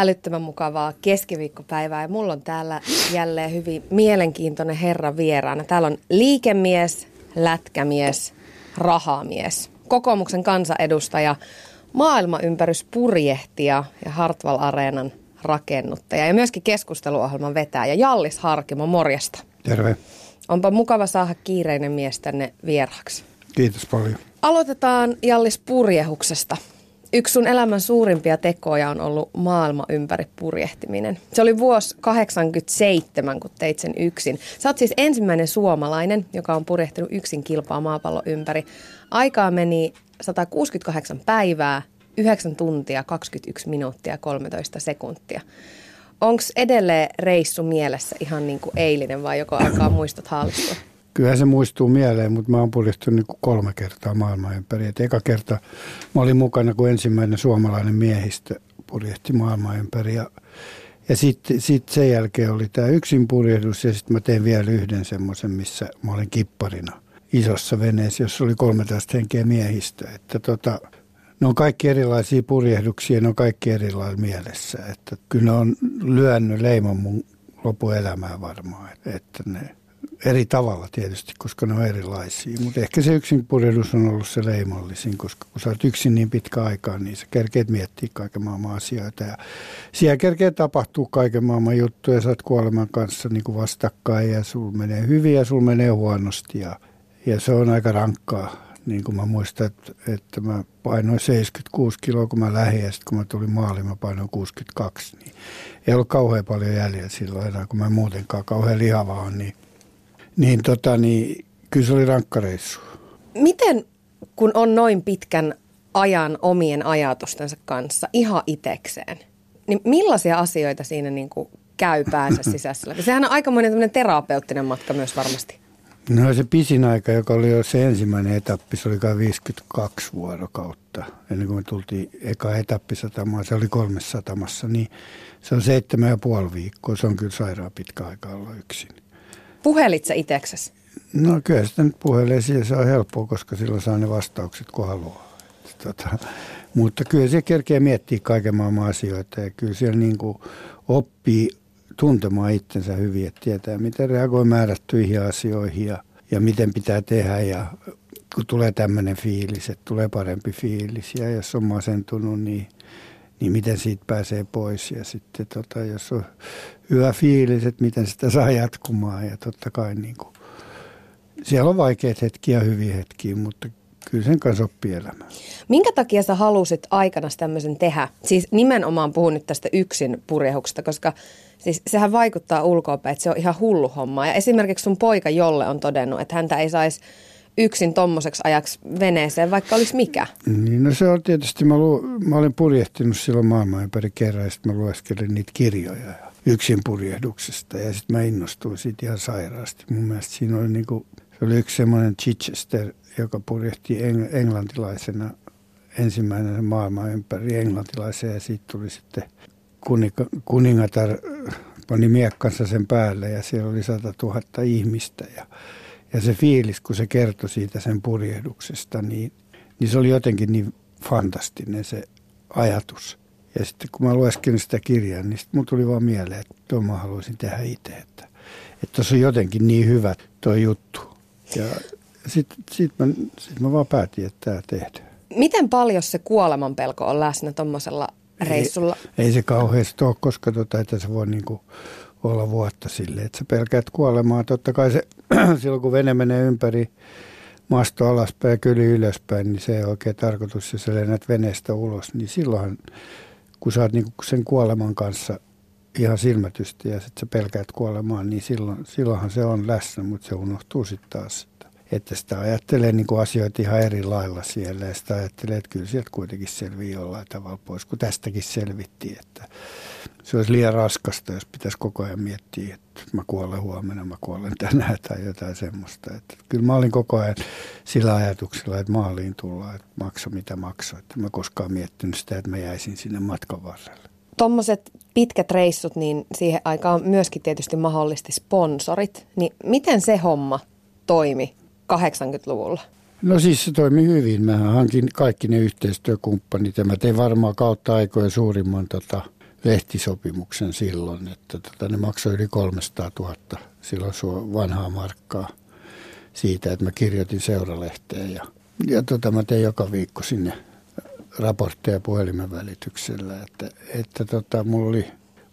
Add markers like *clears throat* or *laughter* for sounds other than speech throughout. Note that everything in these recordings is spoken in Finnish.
älyttömän mukavaa keskiviikkopäivää ja mulla on täällä jälleen hyvin mielenkiintoinen herra vieraana. Täällä on liikemies, lätkämies, rahamies, kokoomuksen kansanedustaja, maailmanympärys-purjehtija ja Hartwall Areenan rakennuttaja ja myöskin keskusteluohjelman vetäjä Jallis Harkimo, morjesta. Terve. Onpa mukava saada kiireinen mies tänne vieraksi. Kiitos paljon. Aloitetaan Jallis purjehuksesta. Yksi sun elämän suurimpia tekoja on ollut maailma ympäri purjehtiminen. Se oli vuosi 87, kun teit sen yksin. Sä oot siis ensimmäinen suomalainen, joka on purjehtinut yksin kilpaa maapallon ympäri. Aikaa meni 168 päivää, 9 tuntia, 21 minuuttia, 13 sekuntia. Onko edelleen reissu mielessä ihan niin kuin eilinen vai joko alkaa muistot haalistua? Kyllä se muistuu mieleen, mutta mä oon purjehtunut niin kolme kertaa maailman ympäri. Et eka kerta mä olin mukana, kun ensimmäinen suomalainen miehistö purjehti maailman ympäri. Ja, ja sitten sit sen jälkeen oli tämä yksin purjehdus ja sitten mä tein vielä yhden semmoisen, missä mä olin kipparina isossa veneessä, jossa oli 13 henkeä miehistö. Että tota, ne on kaikki erilaisia purjehduksia, ne on kaikki erilaisia mielessä. Että kyllä ne on lyönnyt leiman mun lopuelämää varmaan, että ne eri tavalla tietysti, koska ne on erilaisia. Mutta ehkä se yksin on ollut se leimallisin, koska kun sä oot yksin niin pitkä aikaa, niin sä kerkeet miettiä kaiken maailman asioita. Ja siellä kerkeet tapahtuu kaiken maailman juttuja, sä oot kuoleman kanssa niin kuin vastakkain ja sul menee hyvin ja sul menee huonosti. Ja, ja se on aika rankkaa. Niin kuin mä muistan, että, että mä painoin 76 kiloa, kun mä lähdin ja sitten kun mä tulin maaliin, mä painoin 62. Niin ei ollut kauhean paljon jäljellä silloin enää, kun mä muutenkaan kauhean lihava on, niin niin, tota, niin kyllä se oli rankka reissu. Miten, kun on noin pitkän ajan omien ajatustensa kanssa ihan itekseen, niin millaisia asioita siinä niin kuin käy päänsä *laughs* sisässä? Sehän on aikamoinen terapeuttinen matka myös varmasti. No se pisin aika, joka oli jo se ensimmäinen etappi, se oli 52 vuorokautta. Ennen kuin me tultiin eka etappi satamaan, se oli kolmessa satamassa, niin se on seitsemän ja puoli viikkoa. Se on kyllä sairaan pitkä aika olla yksin. Puhelit sä itseksesi? No kyllä sitä nyt puhelee, se on helppoa, koska silloin saa ne vastaukset, kun haluaa. Tota, mutta kyllä se kerkee miettiä kaiken maailman asioita ja kyllä siellä niin kuin oppii tuntemaan itsensä hyvin, että tietää, miten reagoi määrättyihin asioihin ja, ja miten pitää tehdä ja kun tulee tämmöinen fiilis, että tulee parempi fiilis ja jos on masentunut, niin, niin miten siitä pääsee pois ja sitten tota, jos on hyvä fiilis, että miten sitä saa jatkumaan ja totta kai niin kuin, siellä on vaikeat hetkiä ja hyviä hetkiä, mutta kyllä sen kanssa oppii elämään. Minkä takia sä halusit aikana tämmöisen tehdä? Siis nimenomaan puhun nyt tästä yksin purjehuksesta, koska siis sehän vaikuttaa ulkoapäin, että se on ihan hullu homma. Ja esimerkiksi sun poika Jolle on todennut, että häntä ei saisi yksin tommoseksi ajaksi veneeseen, vaikka olisi mikä? Niin, no se on tietysti, mä, lu, mä olin purjehtinut silloin maailman ympäri kerran ja sitten mä lueskelin niitä kirjoja ja yksin purjehduksesta ja sitten mä innostuin siitä ihan sairaasti. Mun mielestä siinä oli niinku, se oli yksi semmoinen Chichester, joka purjehti eng- englantilaisena ensimmäinen maailman ympäri englantilaisen ja siitä tuli sitten kuninga, kuningatar pani miekkansa sen päälle ja siellä oli 100 000 ihmistä ja, ja se fiilis, kun se kertoi siitä sen purjehduksesta, niin, niin se oli jotenkin niin fantastinen se ajatus. Ja sitten kun mä lueskelin sitä kirjaa, niin sitten tuli vaan mieleen, että tuon mä haluaisin tehdä itse. Että, että tuossa on jotenkin niin hyvä tuo juttu. Ja sitten sit mä, sit mä vaan päätin, että tämä tehdään. Miten paljon se kuoleman pelko on läsnä tuommoisella reissulla? Ei, ei se kauheasti ole, koska tota, että se voi niinku olla vuotta silleen, että sä pelkäät kuolemaa. Totta kai se, *clears throat* silloin kun vene menee ympäri masto alaspäin ja kyli ylöspäin, niin se ei oikein tarkoitus, jos sä lennät veneestä ulos, niin silloin kun sä oot niin sen kuoleman kanssa ihan silmätysti ja sitten sä pelkäät kuolemaan, niin silloin, silloinhan se on läsnä, mutta se unohtuu sitten taas. että sitä ajattelee niin kuin asioita ihan eri lailla siellä ja sitä ajattelee, että kyllä sieltä kuitenkin selvii jollain tavalla pois, kun tästäkin selvittiin, että se olisi liian raskasta, jos pitäisi koko ajan miettiä, että mä kuolen huomenna, mä kuolen tänään tai jotain semmoista. Että kyllä mä olin koko ajan sillä ajatuksella, että maaliin tullaan, että maksa mitä maksaa. Että mä koskaan miettinyt sitä, että mä jäisin sinne matkan varrelle. Tuommoiset pitkät reissut, niin siihen aikaan myöskin tietysti mahdollisesti sponsorit. Niin miten se homma toimi 80-luvulla? No siis se toimi hyvin. Mä hankin kaikki ne yhteistyökumppanit ja mä tein varmaan kautta aikojen suurimman tota, lehtisopimuksen silloin, että tota, ne maksoi yli 300 000 silloin vanhaa markkaa siitä, että mä kirjoitin seuralehteen ja, ja tota, mä tein joka viikko sinne raportteja puhelimen välityksellä, että, että tota, mulla oli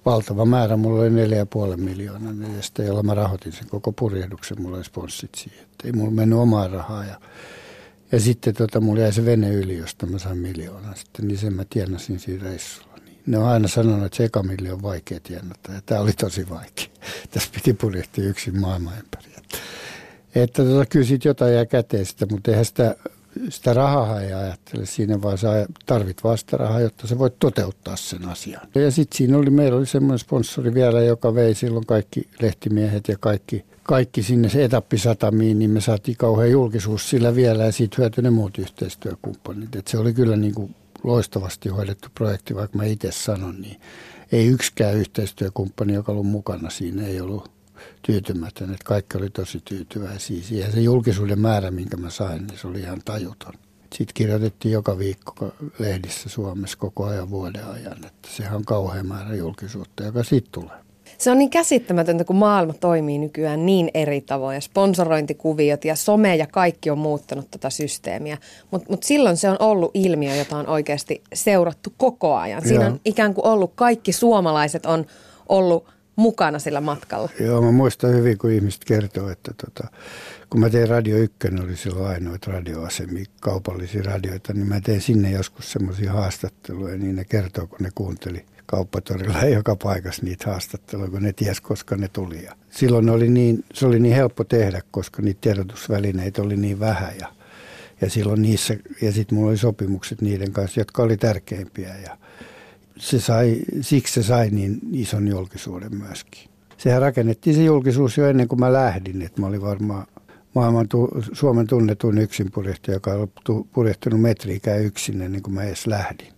valtava määrä, mulla oli 4,5 miljoonaa neljästä, jolla mä rahoitin sen koko purjehduksen, mulla oli sponssit siihen, että ei mulla mennyt omaa rahaa ja ja sitten tota, mulla jäi se vene yli, josta mä sain miljoonaa sitten, niin sen mä tienasin siinä reissulla ne on aina sanonut, että se eka milli on vaikea tienata. Ja tämä oli tosi vaikea. *laughs* Tässä piti purjehtia yksin maailman ympäri. Että, että tota, kyllä siitä jotain jää käteen sitä, mutta eihän sitä, sitä rahaa ei ajattele siinä, vaan sä tarvit vasta rahaa, jotta sä voit toteuttaa sen asian. Ja sitten siinä oli, meillä oli semmoinen sponsori vielä, joka vei silloin kaikki lehtimiehet ja kaikki kaikki sinne se etappisatamiin, niin me saatiin kauhean julkisuus sillä vielä ja siitä hyötyi ne muut yhteistyökumppanit. Et se oli kyllä niin kuin loistavasti hoidettu projekti, vaikka mä itse sanon, niin ei yksikään yhteistyökumppani, joka ollut mukana siinä, ei ollut tyytymätön. Että kaikki oli tosi tyytyväisiä siihen. Se julkisuuden määrä, minkä mä sain, niin se oli ihan tajuton. Sitten kirjoitettiin joka viikko lehdissä Suomessa koko ajan vuoden ajan, että sehän on kauhean määrä julkisuutta, joka siitä tulee. Se on niin käsittämätöntä, kun maailma toimii nykyään niin eri tavoin ja sponsorointikuviot ja some ja kaikki on muuttanut tätä systeemiä. Mutta mut silloin se on ollut ilmiö, jota on oikeasti seurattu koko ajan. Siinä Joo. on ikään kuin ollut kaikki suomalaiset on ollut mukana sillä matkalla. Joo, mä muistan hyvin, kun ihmiset kertoo, että tota, kun mä tein Radio 1, oli silloin ainoita radioasemia, kaupallisia radioita, niin mä tein sinne joskus semmoisia haastatteluja, niin ne kertoo, kun ne kuunteli – kauppatorilla *laughs* joka paikassa niitä haastatteluja, kun ne ties, koska ne tuli. Ja silloin oli niin, se oli niin helppo tehdä, koska niitä tiedotusvälineitä oli niin vähän ja, ja silloin niissä, ja sitten mulla oli sopimukset niiden kanssa, jotka oli tärkeimpiä ja se sai, siksi se sai niin ison julkisuuden myöskin. Sehän rakennettiin se julkisuus jo ennen kuin mä lähdin, että mä olin varmaan maailman Suomen tunnetuin yksinpurjehtaja, joka on purjehtunut metriikään yksin ennen kuin mä edes lähdin.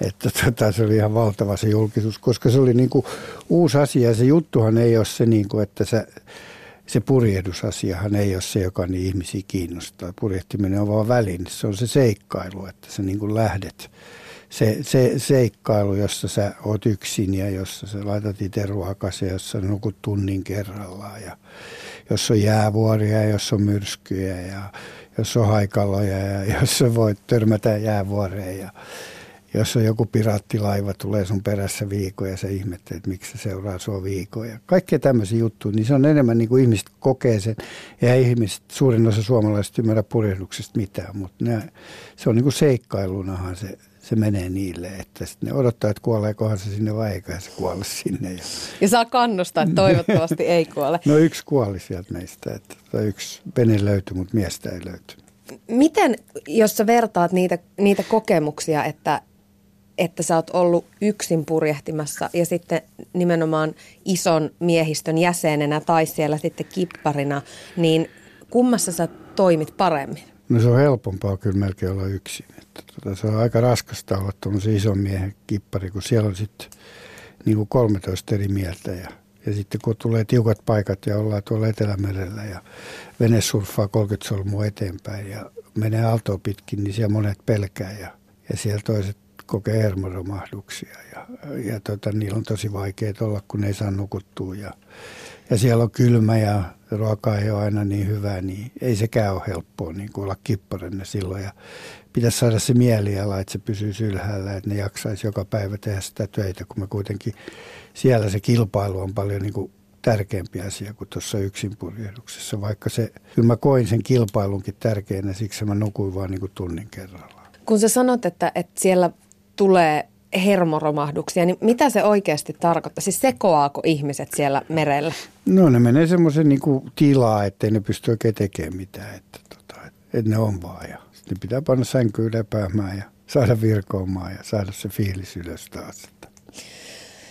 Että tota, se oli ihan valtava se julkisuus, koska se oli niin kuin uusi asia. Se juttuhan ei ole se, niin kuin, että se, se purjehdusasiahan ei ole se, joka niin ihmisiä kiinnostaa. Purjehtiminen on vaan väline. Se on se seikkailu, että sä niin kuin lähdet. Se, se seikkailu, jossa sä oot yksin ja jossa sä laitat itse ruokaseen, jossa nukut tunnin kerrallaan ja jos on jäävuoria ja jos on myrskyjä ja jos on haikaloja ja jos sä voit törmätä jäävuoreen ja jos on joku piraattilaiva tulee sun perässä viikon ja sä ihmettelet, että miksi se seuraa sua viikoja. Kaikkea tämmöisiä juttuja, niin se on enemmän niin kuin ihmiset kokee sen. Ja ihmiset, suurin osa suomalaisista ymmärrä purjehduksesta mitään, mutta ne, se on niin kuin seikkailunahan se, se menee niille, että ne odottaa, että kuoleekohan se sinne vai eiköhän se kuole sinne. Ja, ja saa kannustaa, että toivottavasti ei kuole. No yksi kuoli sieltä meistä, että tota yksi vene löytyi, mutta miestä ei löyty. Miten, jos sä vertaat niitä, niitä kokemuksia, että että sä oot ollut yksin purjehtimassa ja sitten nimenomaan ison miehistön jäsenenä tai siellä sitten kipparina, niin kummassa sä toimit paremmin? No se on helpompaa kyllä melkein olla yksin. Että tota, se on aika raskasta olla tuollaisen ison miehen kippari, kun siellä on sitten niin kuin 13 eri mieltä ja, ja sitten kun tulee tiukat paikat ja ollaan tuolla Etelämerellä ja vene surffaa 30 solmua eteenpäin ja menee aaltoa pitkin, niin siellä monet pelkää ja, ja siellä toiset kokee hermoromahduksia ja, ja tota, niillä on tosi vaikea olla, kun ei saa nukuttua ja, ja siellä on kylmä ja ruoka ei ole aina niin hyvä, niin ei sekään ole helppoa niin kuin olla kipparenne silloin ja pitäisi saada se mieliala, että se pysyy ylhäällä, että ne jaksaisi joka päivä tehdä sitä töitä, kun me kuitenkin siellä se kilpailu on paljon niin kuin tärkeämpi asia kuin tuossa yksinpurjehduksessa, vaikka se, kyllä mä koin sen kilpailunkin tärkeänä, siksi mä nukuin vaan niin kuin tunnin kerrallaan. Kun sä sanot, että, että siellä tulee hermoromahduksia, niin mitä se oikeasti tarkoittaa? Siis sekoaako ihmiset siellä merellä? No ne menee semmoisen niin tilaa, ettei ne pysty oikein tekemään mitään, että, tota, että ne on vaan. Ja sitten pitää panna sänkyyn lepäämään ja saada virkoamaan ja saada se fiilis ylös taas. Että.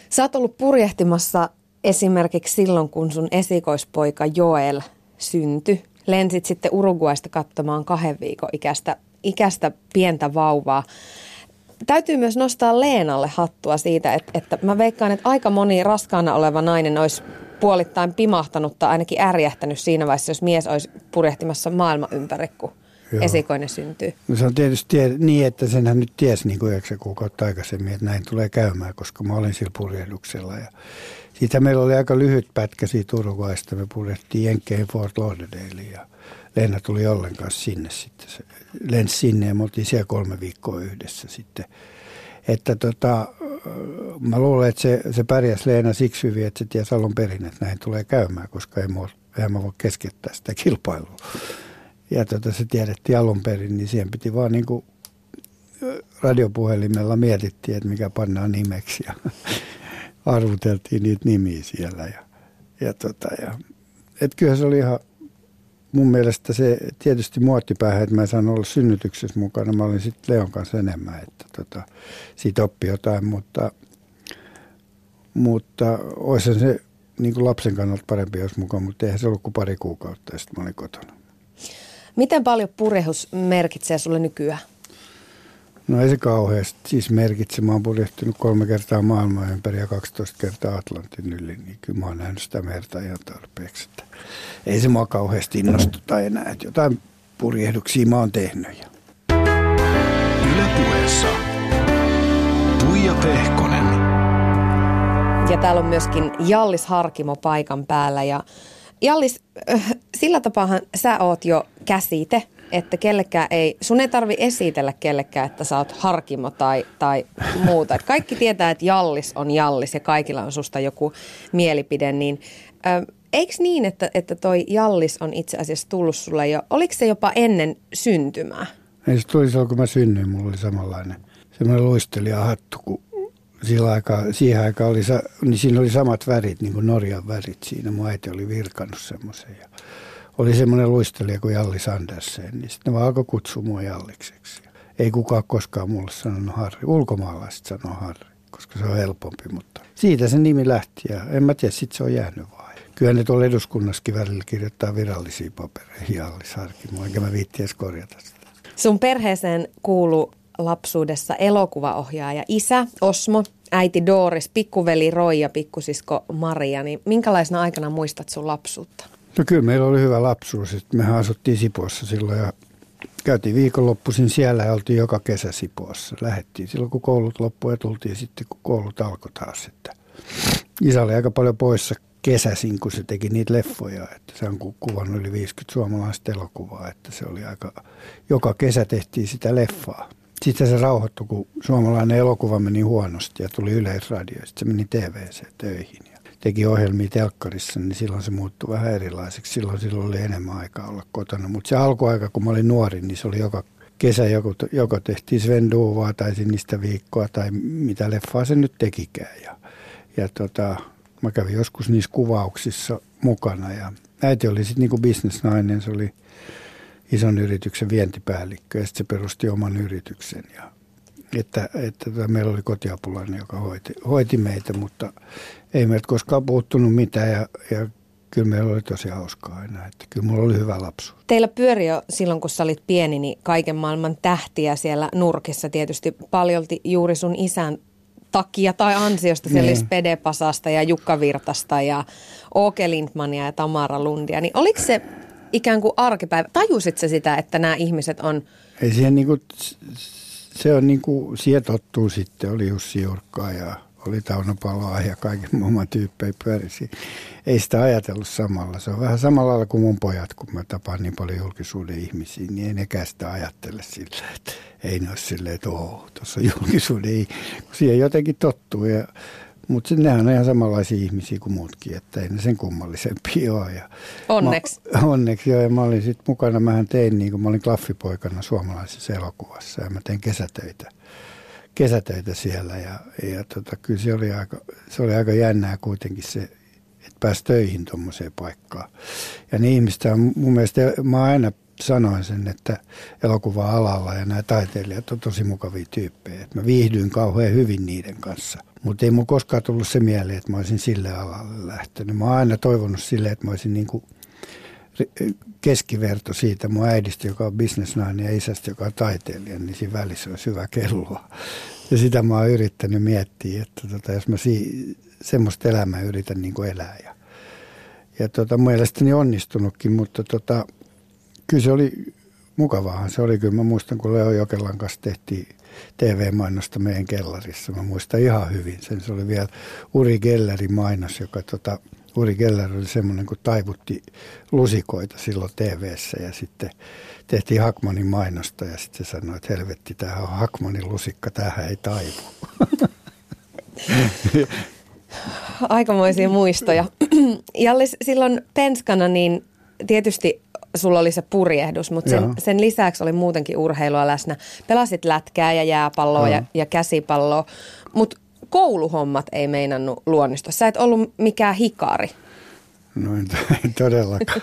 Sä oot ollut purjehtimassa esimerkiksi silloin, kun sun esikoispoika Joel syntyi. Lensit sitten Uruguaista katsomaan kahden viikon ikäistä, ikäistä pientä vauvaa. Täytyy myös nostaa Leenalle hattua siitä, että, että mä veikkaan, että aika moni raskaana oleva nainen olisi puolittain pimahtanut tai ainakin ärjähtänyt siinä vaiheessa, jos mies olisi purjehtimassa maailman ympäri, kun Joo. esikoinen syntyy. No se on tietysti niin, että senhän nyt tiesi niin kuin yhdeksän kuukautta aikaisemmin, että näin tulee käymään, koska mä olin sillä purjehduksella. Ja siitä meillä oli aika lyhyt pätkä siitä Uruguaysta. Me purettiin Jenkkeen Fort Lauderdale ja Leena tuli ollenkaan sinne sitten. Se lensi sinne ja me oltiin siellä kolme viikkoa yhdessä sitten. Että tota, mä luulen, että se, se pärjäsi Leena siksi hyvin, että se tiesi alun perin, että näin tulee käymään, koska ei mä, ei mä voi keskeyttää sitä kilpailua. Ja tota, se tiedettiin alun perin, niin siihen piti vaan niin kuin radiopuhelimella mietittiin, että mikä pannaan nimeksi ja arvuteltiin niitä nimiä siellä. Ja, ja, tota, ja, et kyllä se oli ihan mun mielestä se tietysti muottipäähän, että mä en saanut olla synnytyksessä mukana. Mä olin sitten Leon kanssa enemmän, että tota, siitä oppi jotain, mutta, mutta olisi se niin kuin lapsen kannalta parempi, jos mukaan, mutta eihän se ollut kuin pari kuukautta ja sitten mä olin kotona. Miten paljon purehus merkitsee sulle nykyään? No ei se kauheasti siis merkitse. Mä oon purjehtinut kolme kertaa maailmaa ympäri ja 12 kertaa Atlantin yli, niin kyllä mä oon nähnyt sitä merta ihan tarpeeksi. Että ei se mua kauheasti innostuta enää, että jotain purjehduksia mä oon tehnyt. Ylepuheessa Tuija Pehkonen. Ja täällä on myöskin Jallis Harkimo paikan päällä ja Jallis, äh, sillä tapaahan sä oot jo käsite – että kellekään ei, sun ei tarvi esitellä kellekään, että sä oot harkimo tai, tai muuta. Et kaikki tietää, että Jallis on Jallis ja kaikilla on susta joku mielipide, niin ö, eikö niin, että, että toi Jallis on itse asiassa tullut sulle jo, oliko se jopa ennen syntymää? Ei se tuli silloin, kun mä synnyin, mulla oli samanlainen semmoinen luistelija hattu, kun sillä aikaa, siihen aikaan oli, niin siinä oli samat värit, niin kuin Norjan värit siinä. Mun äiti oli virkannut semmoisen ja oli semmoinen luistelija kuin Jalli Sandersen, niin sitten ne vaan alkoi kutsua mua Jallikseksi. Ei kukaan koskaan mulle sanonut Harri. Ulkomaalaiset sanoo Harri, koska se on helpompi, mutta siitä se nimi lähti ja en mä tiedä, sitten se on jäänyt vaan. Kyllä ne tuolla eduskunnassakin välillä kirjoittaa virallisia papereja Jallis Harkimo, enkä mä viitti edes korjata sitä. Sun perheeseen kuuluu lapsuudessa elokuvaohjaaja isä Osmo, äiti Doris, pikkuveli Roy ja pikkusisko Maria. Niin minkälaisena aikana muistat sun lapsuutta? No kyllä meillä oli hyvä lapsuus. Mehän asuttiin Sipossa silloin ja käytiin viikonloppuisin siellä ja oltiin joka kesä Sipossa. Lähettiin silloin, kun koulut loppuivat ja tultiin sitten, kun koulut alkoi taas. Että isä oli aika paljon poissa kesäsin, kun se teki niitä leffoja. Että se on kuvannut yli 50 suomalaista elokuvaa, että se oli aika, joka kesä tehtiin sitä leffaa. Sitten se rauhoittui, kun suomalainen elokuva meni huonosti ja tuli yleisradio. Sitten se meni TVC töihin teki ohjelmia telkkarissa, niin silloin se muuttui vähän erilaiseksi. Silloin, silloin oli enemmän aikaa olla kotona. Mutta se alkuaika, kun mä olin nuori, niin se oli joka kesä joko, joko tehtiin Sven Duvaa tai sinistä viikkoa tai mitä leffaa se nyt tekikään. Ja, ja tota, mä kävin joskus niissä kuvauksissa mukana ja äiti oli sitten niinku bisnesnainen, se oli ison yrityksen vientipäällikkö ja sitten se perusti oman yrityksen ja että, että meillä oli kotiapulainen, joka hoiti, hoiti meitä, mutta ei meiltä koskaan puuttunut mitään ja, ja kyllä meillä oli tosi hauskaa aina, että kyllä mulla oli hyvä lapsu. Teillä pyöri jo silloin, kun sä olit pieni, niin kaiken maailman tähtiä siellä nurkissa tietysti paljolti juuri sun isän takia tai ansiosta. Siellä niin. Spede Pasasta ja Jukka Virtasta ja Oke Lindmania ja Tamara Lundia. Niin oliko se ikään kuin arkipäivä? Tajusit se sitä, että nämä ihmiset on... Ei siihen niin kuin, se on niin kuin, siihen tottuu sitten. Oli Jussi Jurkkaa ja oli Tauno Paloa ja kaiken *laughs* muun tyyppejä pyörisi. Ei sitä ajatellut samalla. Se on vähän samalla lailla kuin mun pojat, kun mä tapaan niin paljon julkisuuden ihmisiä, niin ei nekään sitä ajattele sillä, että ei ne ole silleen, että oo, tuossa julkisuuden, kun siihen jotenkin tottuu. Ja, mutta nehän on ihan samanlaisia ihmisiä kuin muutkin, että ei ne sen kummallisempia *laughs* ole. Ja onneksi. Mä, *laughs* onneksi joo, ja mä olin sitten mukana, mähän tein niin kuin mä olin klaffipoikana suomalaisessa elokuvassa ja mä tein kesätöitä kesätöitä siellä ja, ja tota, kyllä se oli, aika, se oli aika jännää kuitenkin se, että pääsi töihin tuommoiseen paikkaan. Ja ne ihmiset on mun mielestä, mä aina sanoin sen, että elokuva-alalla ja nämä taiteilijat on tosi mukavia tyyppejä. Että mä viihdyin kauhean hyvin niiden kanssa. Mutta ei mun koskaan tullut se mieleen, että mä olisin sille alalle lähtenyt. Mä oon aina toivonut sille, että mä olisin niin kuin keskiverto siitä mun äidistä, joka on bisnesnainen ja isästä, joka on taiteilija, niin siinä välissä olisi hyvä kelloa. Ja sitä mä oon yrittänyt miettiä, että tota, jos mä si- semmoista elämää yritän niin kuin elää. Ja, ja tota, mielestäni onnistunutkin, mutta tota, kyllä se oli mukavaahan se oli. Kyllä mä muistan, kun Leo Jokelan kanssa tehtiin TV-mainosta meidän kellarissa. Mä muistan ihan hyvin sen. Se oli vielä Uri Gellerin mainos, joka tota, Uri Geller oli semmoinen, kun taivutti lusikoita silloin tv ja sitten tehtiin Hakmanin mainosta ja sitten se sanoi, että helvetti, tämä on Hakmanin lusikka, tähän ei taivu. *laughs* Aikamoisia muistoja. *clears throat* Jallis, silloin penskana niin tietysti sulla oli se purjehdus, mutta sen, sen lisäksi oli muutenkin urheilua läsnä. Pelasit lätkää ja jääpalloa ja, ja käsipalloa, mutta kouluhommat ei meinannut luonnistua. Sä et ollut mikään hikari. No en, *laughs* en todellakaan.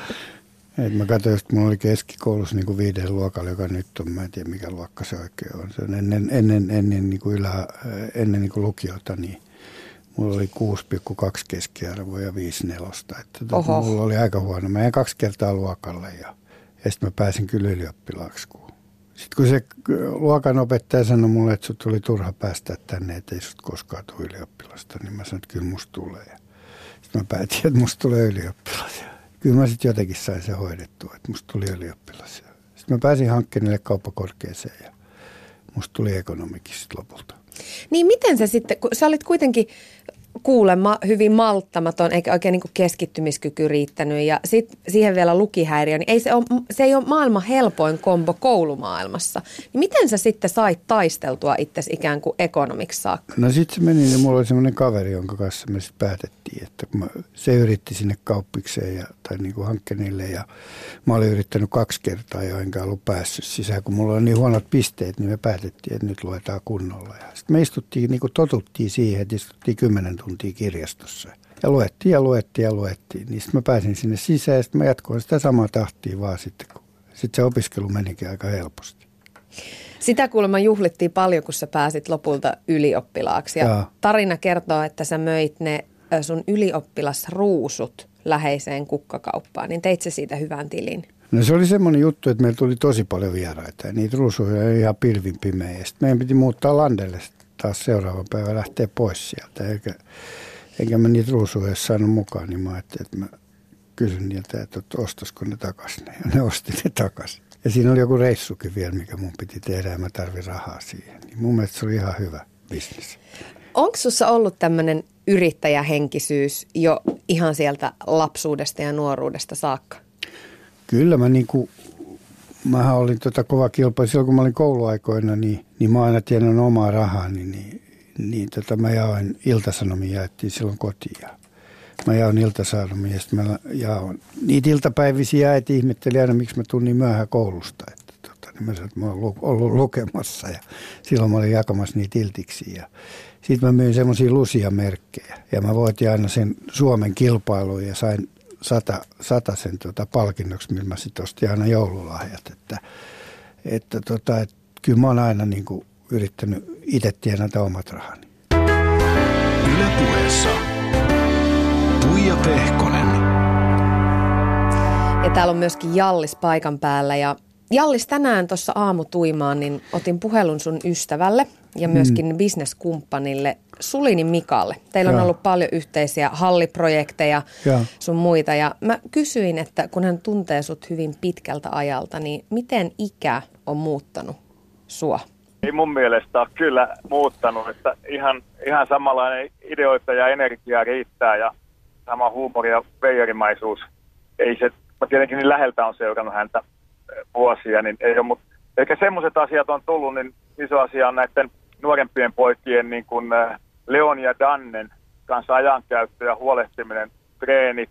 Et mä katsoin, että mulla oli keskikoulussa niin kuin viiden luokalla, joka nyt on, mä en tiedä mikä luokka se oikein on. Se on ennen, ennen, ennen, niin kuin ylä, ennen niin kuin lukiota, niin mulla oli 6,2 keskiarvoa ja 5 nelosta. Että tota, mulla oli aika huono. Mä jäin kaksi kertaa luokalle ja, ja sitten mä pääsin kyllä ylioppilaaksi. Sitten kun se luokan opettaja sanoi mulle, että sut tuli turha päästä tänne, että ei sut koskaan tule ylioppilasta, niin mä sanoin, että kyllä musta tulee. Sitten mä päätin, että musta tulee ylioppilas. Kyllä mä sitten jotenkin sain se hoidettua, että musta tuli ylioppilas. Sitten mä pääsin hankkeen kauppakorkeeseen ja musta tuli ekonomikin sitten lopulta. Niin miten se sitten, kun sä olit kuitenkin kuulemma hyvin malttamaton, eikä oikein niin keskittymiskyky riittänyt ja sit siihen vielä lukihäiriö, niin ei se, ole, se ei ole maailman helpoin kombo koulumaailmassa. Niin miten sä sitten sait taisteltua itse ikään kuin ekonomiksi saakka? No sitten se meni, niin mulla oli semmoinen kaveri, jonka kanssa me sitten päätettiin, että kun mä, se yritti sinne kauppikseen ja, tai niin kuin hankkeelle ja mä olin yrittänyt kaksi kertaa jo enkä ollut päässyt sisään, kun mulla oli niin huonot pisteet, niin me päätettiin, että nyt luetaan kunnolla. Ja sitten me istuttiin, niin kuin totuttiin siihen, että istuttiin kymmenen tuntia kirjastossa. Ja luettiin ja luettiin ja luettiin. Niin sitten mä pääsin sinne sisään ja sitten mä jatkoin sitä samaa tahtia vaan sitten, kun sitten se opiskelu menikin aika helposti. Sitä kuulemma juhlittiin paljon, kun sä pääsit lopulta ylioppilaaksi. Ja ja. tarina kertoo, että sä möit ne sun ylioppilasruusut läheiseen kukkakauppaan. Niin teit sä siitä hyvän tilin? No se oli semmoinen juttu, että meillä tuli tosi paljon vieraita ja niitä ruusuja oli ihan pilvin pimeä. Sitten meidän piti muuttaa landelle taas seuraava päivä lähteä pois sieltä. Eikä, eikä mä niitä ruusuja saanut mukaan, niin mä ajattelin, että mä kysyn niiltä, että ostaisiko ne takaisin. *laughs* Ja ne osti ne takaisin. Ja siinä oli joku reissukin vielä, mikä mun piti tehdä ja mä tarvin rahaa siihen. Niin mun mielestä se oli ihan hyvä bisnes. Onko sussa ollut tämmöinen yrittäjähenkisyys jo ihan sieltä lapsuudesta ja nuoruudesta saakka? Kyllä mä niin kuin Mähän olin tota kova kilpailu. Silloin kun mä olin kouluaikoina, niin, niin mä aina tiennyt omaa rahaa, niin, niin, niin tota mä jaoin iltasanomia jaettiin silloin kotiin. Ja mä jaoin iltasanomia ja sitten mä jaoin. Niitä iltapäivisiä äiti ihmetteli aina, miksi mä tulin niin myöhään koulusta. Että, tota, niin mä sanoin, että mä oon ollut lukemassa ja silloin mä olin jakamassa niitä iltiksi. Ja sitten mä myin semmoisia lusia merkkejä ja mä voitin aina sen Suomen kilpailuun ja sain sata, sata sen tuota palkinnoksi, millä mä sitten ostin aina joululahjat. Että, että tota, et, kyllä mä oon aina niin kuin yrittänyt itse tienata omat rahani. Yle puheessa Tuija Pehkonen. Ja täällä on myöskin Jallis paikan päällä ja Jallis tänään tuossa aamutuimaan, niin otin puhelun sun ystävälle ja myöskin mm. bisneskumppanille Sulini Mikalle. Teillä on ja. ollut paljon yhteisiä halliprojekteja ja. sun muita ja mä kysyin, että kun hän tuntee sut hyvin pitkältä ajalta, niin miten ikä on muuttanut sua? Ei mun mielestä ole kyllä muuttanut, että ihan, ihan samanlainen ideoita ja energiaa riittää ja sama huumori ja veijarimaisuus. Ei se, mä tietenkin niin läheltä on seurannut häntä vuosia, niin ei ole, mutta ehkä semmoiset asiat on tullut, niin iso asia on näiden nuorempien poikien niin kuin äh, Leon ja Dannen kanssa ajankäyttö ja huolehtiminen, treenit,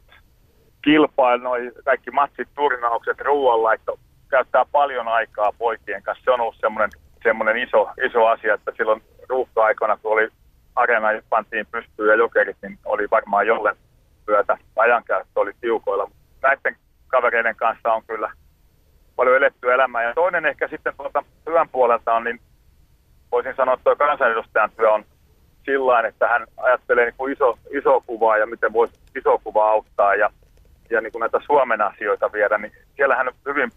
kilpailu, noi kaikki matsit, turnaukset, ruoanlaitto, käyttää paljon aikaa poikien kanssa. Se on ollut semmoinen, semmoinen iso, iso asia, että silloin ruuhka-aikoina, kun oli areena pantiin pystyyn ja jokerit, niin oli varmaan jollen työtä. Ajankäyttö oli tiukoilla. Näiden kavereiden kanssa on kyllä paljon eletty elämää. Ja toinen ehkä sitten tuolta työn puolelta on, niin voisin sanoa, että tuo kansanedustajan työ on sillä että hän ajattelee niin kuin iso, iso kuvaa ja miten voisi iso kuva auttaa ja, ja niin kuin näitä Suomen asioita viedä, niin siellä hän hyvin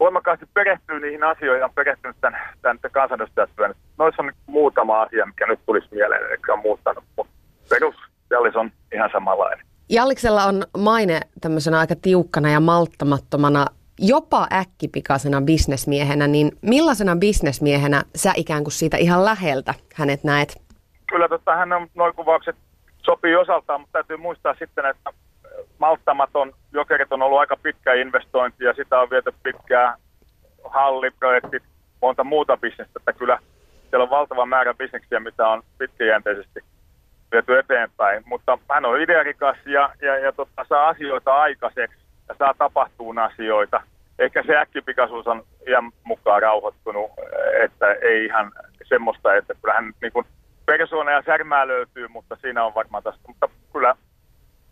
voimakkaasti perehtyy niihin asioihin ja on perehtynyt tämän, tämän kansanedustajatyön. Noissa on muutama asia, mikä nyt tulisi mieleen, eli on muuttanut, mutta perus Jallis on ihan samanlainen. Jalliksella on maine tämmöisenä aika tiukkana ja malttamattomana jopa äkkipikaisena bisnesmiehenä, niin millaisena bisnesmiehenä sä ikään kuin siitä ihan läheltä hänet näet? Kyllä tota, hän on noin kuvaukset sopii osaltaan, mutta täytyy muistaa sitten, että malttamaton jokerit on ollut aika pitkä investointi ja sitä on viety pitkään halliprojektit, monta muuta bisnestä, että kyllä siellä on valtava määrä bisneksiä, mitä on pitkäjänteisesti viety eteenpäin. Mutta hän on idearikas ja, ja, ja tota, saa asioita aikaiseksi saa tapahtuun asioita. Ehkä se äkkipikaisuus on iän mukaan rauhoittunut, että ei ihan semmoista, että kyllähän niin kuin persoona ja särmää löytyy, mutta siinä on varmaan tästä. Mutta kyllä,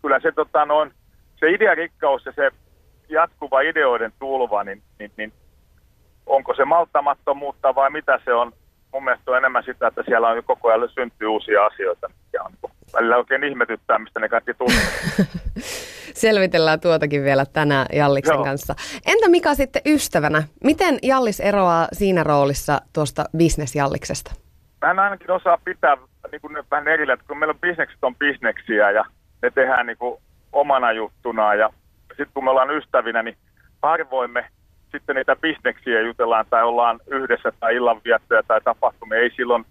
kyllä se, tota, noin, se idearikkaus ja se jatkuva ideoiden tulva, niin, niin, niin onko se malttamattomuutta vai mitä se on? Mun mielestä on enemmän sitä, että siellä on koko ajan syntyy uusia asioita, ja on niin välillä oikein ihmetyttää, mistä ne kaikki tulee. *laughs* Selvitellään tuotakin vielä tänään Jalliksen Joo. kanssa. Entä Mika sitten ystävänä? Miten Jallis eroaa siinä roolissa tuosta bisnesjalliksesta? Hän ainakin osaa pitää niin kuin vähän erillä, että kun meillä on bisnekset on bisneksiä ja ne tehdään niin kuin omana juttuna ja sitten kun me ollaan ystävinä, niin harvoin me sitten niitä bisneksiä jutellaan tai ollaan yhdessä tai illanviettoja tai tapahtumia. Ei silloin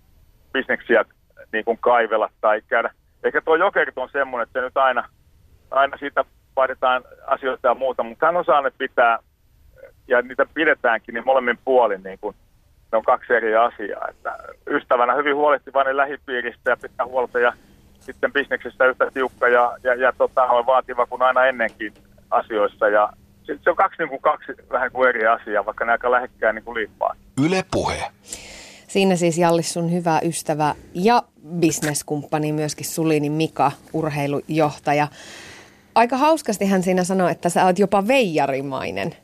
bisneksiä niin kuin kaivella tai käydä. Ehkä tuo jokerit on semmoinen, että se nyt aina, aina siitä vaaditaan asioita ja muuta, mutta hän osaa ne pitää ja niitä pidetäänkin niin molemmin puolin niin kuin, ne on kaksi eri asiaa. Että ystävänä hyvin huolehtivainen lähipiiristä ja pitää huolta ja sitten bisneksessä yhtä tiukka ja, ja, ja tota, on vaativa kuin aina ennenkin asioissa. Ja se, se on kaksi, niin kuin, kaksi vähän kuin eri asiaa, vaikka ne aika lähekkään niin kuin liippaa. Yle Puhe. Siinä siis Jallis sun hyvä ystävä ja bisneskumppani myöskin Sulini Mika, urheilujohtaja. Aika hauskasti hän siinä sanoi, että sä oot jopa veijarimainen.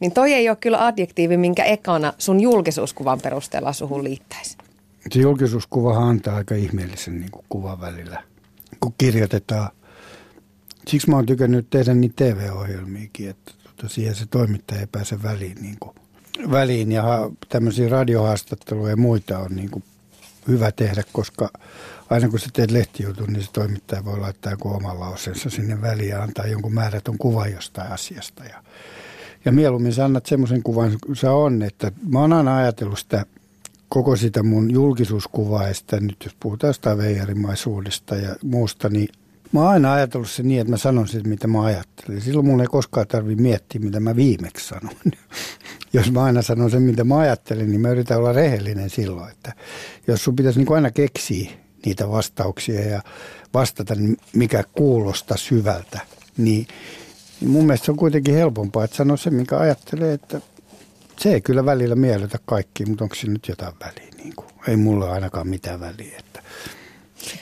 Niin toi ei ole kyllä adjektiivi, minkä ekana sun julkisuuskuvan perusteella suhun liittäisi. Se julkisuuskuva antaa aika ihmeellisen niin kuin kuvan välillä, kun kirjoitetaan. Siksi mä oon tykännyt tehdä niitä TV-ohjelmiakin, että tota, siihen se toimittaja ei pääse väliin. Niin kuin, väliin ja tämmöisiä radiohaastatteluja ja muita on niin kuin hyvä tehdä, koska aina kun sä teet lehtijutun, niin se toimittaja voi laittaa joku oman lauseensa sinne väliin ja antaa jonkun määrätön kuva jostain asiasta. Ja ja mieluummin sä annat semmoisen kuvan kuin sä on, että mä oon aina ajatellut sitä koko sitä mun julkisuuskuvaa ja sitä nyt jos puhutaan jostain veijarimaisuudesta ja muusta, niin mä oon aina ajatellut se niin, että mä sanon sitä, mitä mä ajattelen. Silloin mun ei koskaan tarvi miettiä, mitä mä viimeksi sanon. *laughs* jos mä aina sanon sen, mitä mä ajattelen, niin mä yritän olla rehellinen silloin. Että jos sun pitäisi niin aina keksiä niitä vastauksia ja vastata, niin mikä kuulostaa syvältä, niin niin mun mielestä se on kuitenkin helpompaa, että sanoo se, mikä ajattelee, että se ei kyllä välillä miellytä kaikki, mutta onko se nyt jotain väliä? Niin kuin, ei mulla ainakaan mitään väliä. Että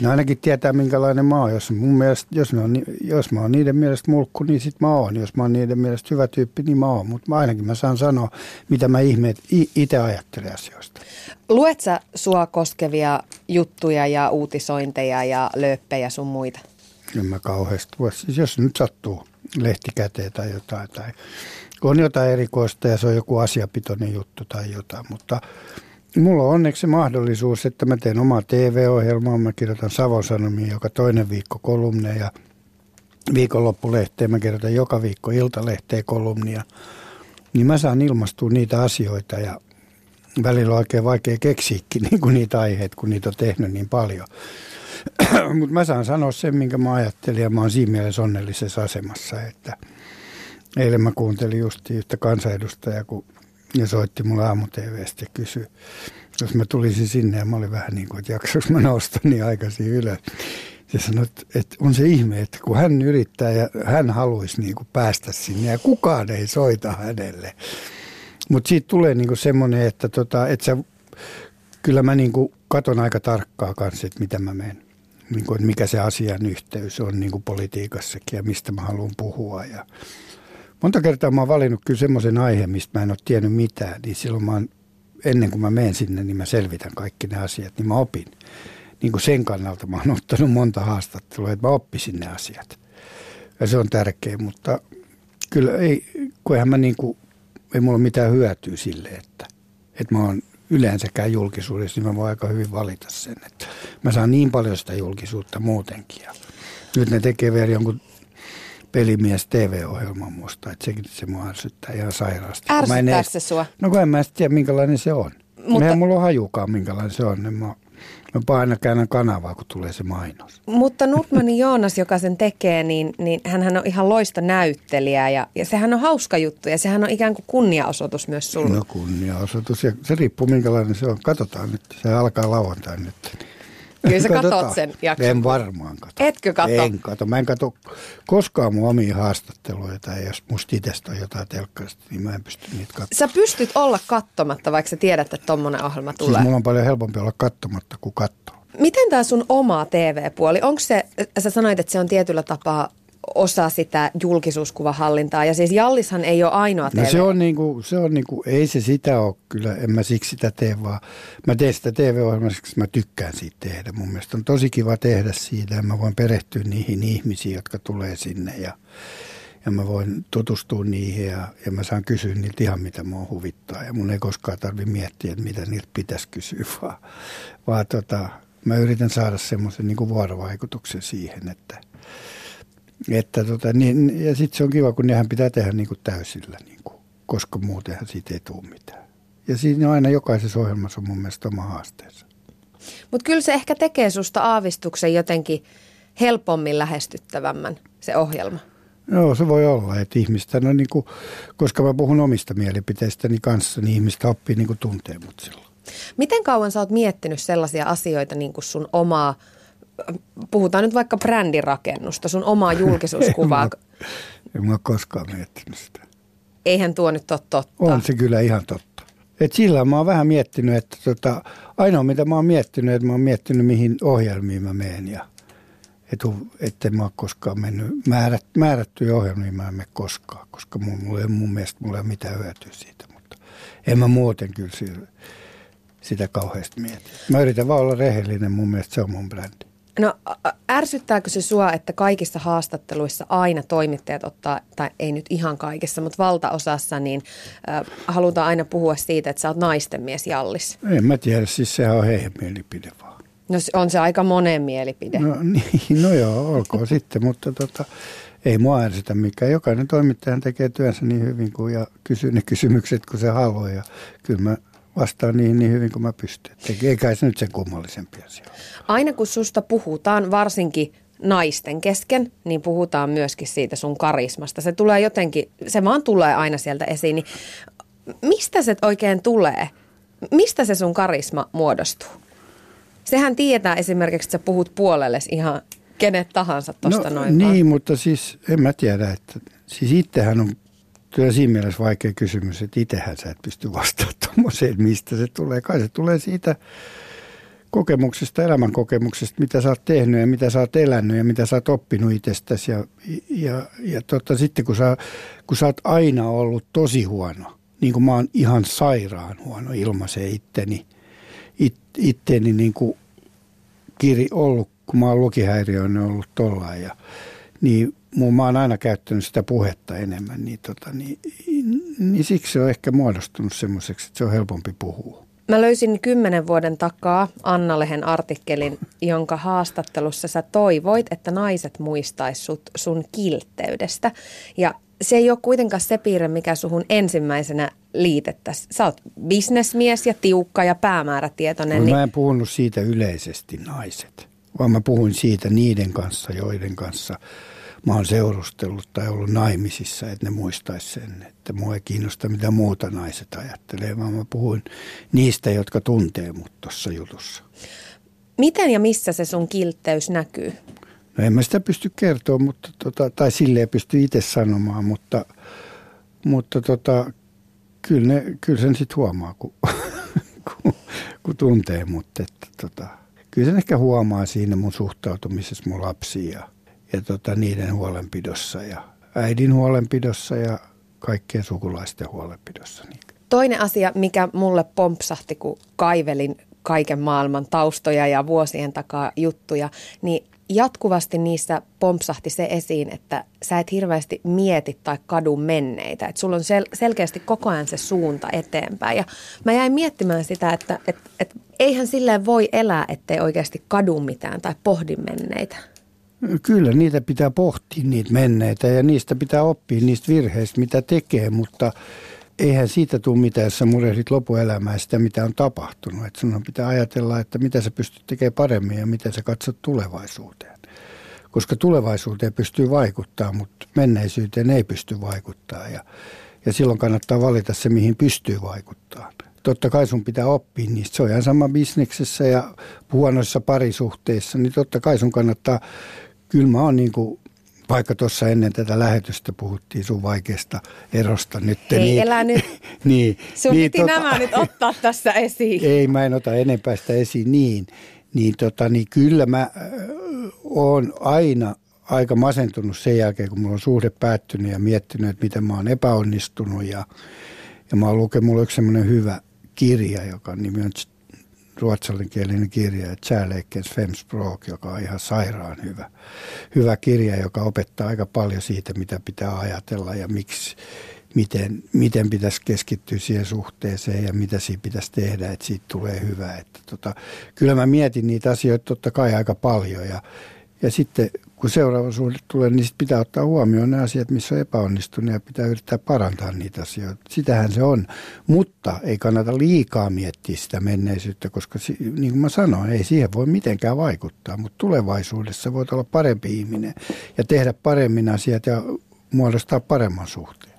ne ainakin tietää, minkälainen mä oon. Jos, mun mielestä, jos, on, jos mä oon niiden mielestä mulkku, niin sit mä oon. Jos mä oon niiden mielestä hyvä tyyppi, niin mä oon. Mutta ainakin mä saan sanoa, mitä mä ihmeet itse ajattelen asioista. Luet sä sua koskevia juttuja ja uutisointeja ja lööppejä sun muita? En mä kauheasti Siis jos nyt sattuu lehtikäteen tai jotain. Tai on jotain erikoista ja se on joku asiapitoinen juttu tai jotain, mutta mulla on onneksi mahdollisuus, että mä teen omaa TV-ohjelmaa, mä kirjoitan Savon Sanomiin joka toinen viikko kolumneja ja viikonloppulehteen. Mä kirjoitan joka viikko iltalehteen kolumnia, niin mä saan ilmastua niitä asioita ja välillä on oikein vaikea keksiäkin *laughs* niin kuin niitä aiheita, kun niitä on tehnyt niin paljon. *clears throat* Mutta mä saan sanoa sen, minkä mä ajattelin ja mä oon siinä mielessä onnellisessa asemassa, että eilen mä kuuntelin just yhtä kansanedustajaa, kun ja soitti mulle aamu TVstä ja kysyi, jos mä tulisin sinne ja mä olin vähän niin kuin, että jaksoinko mä nousta niin aikaisin ylös. Se sanoi, että on se ihme, että kun hän yrittää ja hän haluaisi niin kuin päästä sinne ja kukaan ei soita hänelle. Mutta siitä tulee niin semmoinen, että, tota, että sä kyllä mä niin kuin katon aika tarkkaa kanssa, että mitä mä menen. Niin kuin, että mikä se asian yhteys on niin kuin politiikassakin ja mistä mä haluan puhua. Ja monta kertaa mä oon valinnut kyllä semmoisen aiheen, mistä mä en ole tiennyt mitään. Niin silloin mä oon, ennen kuin mä menen sinne, niin mä selvitän kaikki ne asiat, niin mä opin. Niin kuin sen kannalta mä oon ottanut monta haastattelua, että mä oppisin ne asiat. Ja se on tärkeä, mutta kyllä ei, kun eihän mä niin kuin, ei mulla ole mitään hyötyä sille, että, että mä oon yleensäkään julkisuudessa, niin mä voin aika hyvin valita sen, että mä saan niin paljon sitä julkisuutta muutenkin. Ja nyt ne tekee vielä jonkun pelimies TV-ohjelman musta, että sekin se mua ärsyttää ihan sairaasti. Ärsyttääkö se sua? No kun en mä tiedä, minkälainen se on. Mutta... Eihän mulla ole hajukaan, minkälainen se on. Niin mä Mä aina käännän kanavaa, kun tulee se mainos. Mutta Nutmanin Joonas, joka sen tekee, niin, niin hän on ihan loista näyttelijä ja, ja sehän on hauska juttu ja sehän on ikään kuin kunniaosoitus myös sulle. No kunniaosoitus ja se riippuu minkälainen se on. Katsotaan nyt, se alkaa lauantain nyt. Kyllä sä katot sen jakson. En varmaan kato. Etkö kato? En kato. Mä en kato koskaan mun omia haastatteluja tai jos musta itsestä on jotain telkkarista, niin mä en pysty niitä katsomaan. Sä pystyt olla kattomatta, vaikka sä tiedät, että tommonen ohjelma tulee. Siis mulla on paljon helpompi olla kattomatta kuin katsoa. Miten tämä sun oma TV-puoli, onko se, sä sanoit, että se on tietyllä tapaa osa sitä julkisuuskuvahallintaa. Ja siis Jallishan ei ole ainoa TV. No se on niinku, se on niinku, ei se sitä ole kyllä, en mä siksi sitä tee, vaan mä teen sitä TV-ohjelmaa, koska mä tykkään siitä tehdä. Mun mielestä on tosi kiva tehdä siitä ja mä voin perehtyä niihin ihmisiin, jotka tulee sinne ja, ja mä voin tutustua niihin ja, ja mä saan kysyä niiltä ihan mitä mua huvittaa. Ja mun ei koskaan tarvi miettiä, että mitä niiltä pitäisi kysyä, vaan, vaan tota, mä yritän saada semmoisen niin vuorovaikutuksen siihen, että – että tota, niin, ja sitten se on kiva, kun nehän pitää tehdä niin kuin täysillä, niin kuin, koska muutenhan siitä ei tule mitään. Ja siinä on aina jokaisessa ohjelmassa on mun mielestä oma haasteensa. Mutta kyllä se ehkä tekee susta aavistuksen jotenkin helpommin lähestyttävämmän se ohjelma. Joo, se voi olla, että ihmistä, no niin kuin, koska mä puhun omista mielipiteistäni kanssa, niin ihmistä oppii niin kuin tuntee mut silloin. Miten kauan sä oot miettinyt sellaisia asioita niin kuin sun omaa puhutaan nyt vaikka brändirakennusta, sun omaa *laughs* julkisuuskuvaa. en, en mä koskaan miettinyt sitä. Eihän tuo nyt ole totta. On se kyllä ihan totta. Et sillä mä oon vähän miettinyt, että tota, ainoa mitä mä oon miettinyt, että mä oon miettinyt mihin ohjelmiin mä menen ja että en mä ole koskaan mennyt, määrät, määrättyjä ohjelmiin mä en mene koskaan, koska mun, mulla ei, mun mielestä mulla ei ole mitään hyötyä siitä, mutta en mä muuten kyllä sitä, sitä kauheasti mieti. Mä yritän vaan olla rehellinen, mun mielestä se on mun brändi. No ärsyttääkö se sua, että kaikissa haastatteluissa aina toimittajat ottaa, tai ei nyt ihan kaikissa, mutta valtaosassa, niin äh, halutaan aina puhua siitä, että sä oot naisten mies Jallis? En mä tiedä, siis sehän on heidän mielipide vaan. No on se aika monen mielipide. No, *laughs* niin, no joo, olkoon sitten, mutta tota, ei mua ärsytä mikään. Jokainen toimittaja tekee työnsä niin hyvin kuin ja kysyy ne kysymykset, kun se haluaa. Ja kyllä mä vastaan niihin niin hyvin kuin mä pystyn. Eikä se nyt sen kummallisempi asia. Aina kun susta puhutaan, varsinkin naisten kesken, niin puhutaan myöskin siitä sun karismasta. Se tulee jotenkin, se vaan tulee aina sieltä esiin. Niin mistä se oikein tulee? Mistä se sun karisma muodostuu? Sehän tietää esimerkiksi, että sä puhut puolelle ihan kenet tahansa tuosta no, noin Niin, vaan. mutta siis en mä tiedä, että siis itsehän on Kyllä siinä mielessä vaikea kysymys, että itsehän sä et pysty vastaamaan tuommoiseen, mistä se tulee. Kai se tulee siitä kokemuksesta, elämän kokemuksesta, mitä sä oot tehnyt ja mitä sä oot elänyt ja mitä sä oot oppinut itsestäsi. Ja, ja, ja tota, sitten kun sä, kun sä oot aina ollut tosi huono, niin kuin mä oon ihan sairaan huono ilmaisee itteni, it, itteni niin kuin kiri ollut, kun mä oon lukihäiriöinen ollut tollaan ja niin mä oon aina käyttänyt sitä puhetta enemmän, niin, tota, niin, niin siksi se on ehkä muodostunut semmoiseksi, että se on helpompi puhua. Mä löysin kymmenen vuoden takaa Anna-lehen artikkelin, jonka haastattelussa sä toivoit, että naiset muistais sut sun kiltteydestä. Ja se ei ole kuitenkaan se piirre, mikä suhun ensimmäisenä liitettäisiin. Sä oot bisnesmies ja tiukka ja päämäärätietoinen. No, niin... Mä en puhunut siitä yleisesti naiset, vaan mä puhuin siitä niiden kanssa, joiden kanssa – mä oon seurustellut tai ollut naimisissa, että ne muistaisi sen, että mua ei kiinnosta mitä muuta naiset ajattelee, vaan mä puhuin niistä, jotka tuntee mut tuossa jutussa. Miten ja missä se sun kiltteys näkyy? No en mä sitä pysty kertoa, mutta tota, tai silleen pysty itse sanomaan, mutta, mutta tota, kyllä, ne, kyllä sen sitten huomaa, kun *laughs* kun, kun tuntee, mutta että, tota, kyllä sen ehkä huomaa siinä mun suhtautumisessa mun lapsiin ja, ja tota, niiden huolenpidossa ja äidin huolenpidossa ja kaikkien sukulaisten huolenpidossa. Toinen asia, mikä mulle pompsahti, kun kaivelin kaiken maailman taustoja ja vuosien takaa juttuja, niin jatkuvasti niissä pompsahti se esiin, että sä et hirveästi mieti tai kadu menneitä. Että sulla on sel- selkeästi koko ajan se suunta eteenpäin. Ja mä jäin miettimään sitä, että et, et, eihän silleen voi elää, ettei oikeasti kadu mitään tai pohdi menneitä. Kyllä, niitä pitää pohtia, niitä menneitä, ja niistä pitää oppia niistä virheistä, mitä tekee, mutta eihän siitä tule mitään, jos sä murehdit lopuelämää sitä, mitä on tapahtunut. Et sun pitää ajatella, että mitä sä pystyt tekemään paremmin ja miten sä katsot tulevaisuuteen. Koska tulevaisuuteen pystyy vaikuttaa, mutta menneisyyteen ei pysty vaikuttaa. Ja, ja silloin kannattaa valita se, mihin pystyy vaikuttaa. Totta kai sun pitää oppia niistä. Se on ihan sama bisneksessä ja huonoissa parisuhteissa, niin totta kai sun kannattaa, kyllä mä oon niin kuin vaikka tuossa ennen tätä lähetystä puhuttiin sun vaikeasta erosta nyt. Ei, niin, elä nyt. *laughs* niin, sun niin, piti tota, nämä nyt ottaa tässä esiin. *laughs* Ei, mä en ota enempää sitä esiin niin. Niin, tota, niin kyllä mä äh, oon aina aika masentunut sen jälkeen, kun mulla on suhde päättynyt ja miettinyt, että miten mä oon epäonnistunut. Ja, ja mä oon lukenut, mulla on yksi semmoinen hyvä kirja, joka nimi on ruotsallinkielinen kirja, Kärlekens fem språk, joka on ihan sairaan hyvä, hyvä kirja, joka opettaa aika paljon siitä, mitä pitää ajatella ja miksi, miten, miten pitäisi keskittyä siihen suhteeseen ja mitä siinä pitäisi tehdä, että siitä tulee hyvä. Että tota, kyllä mä mietin niitä asioita totta kai aika paljon ja, ja sitten kun seuraava suhde tulee, niin sit pitää ottaa huomioon ne asiat, missä on epäonnistunut ja pitää yrittää parantaa niitä asioita. Sitähän se on. Mutta ei kannata liikaa miettiä sitä menneisyyttä, koska niin kuin mä sanoin, ei siihen voi mitenkään vaikuttaa. Mutta tulevaisuudessa voit olla parempi ihminen ja tehdä paremmin asiat ja muodostaa paremman suhteen.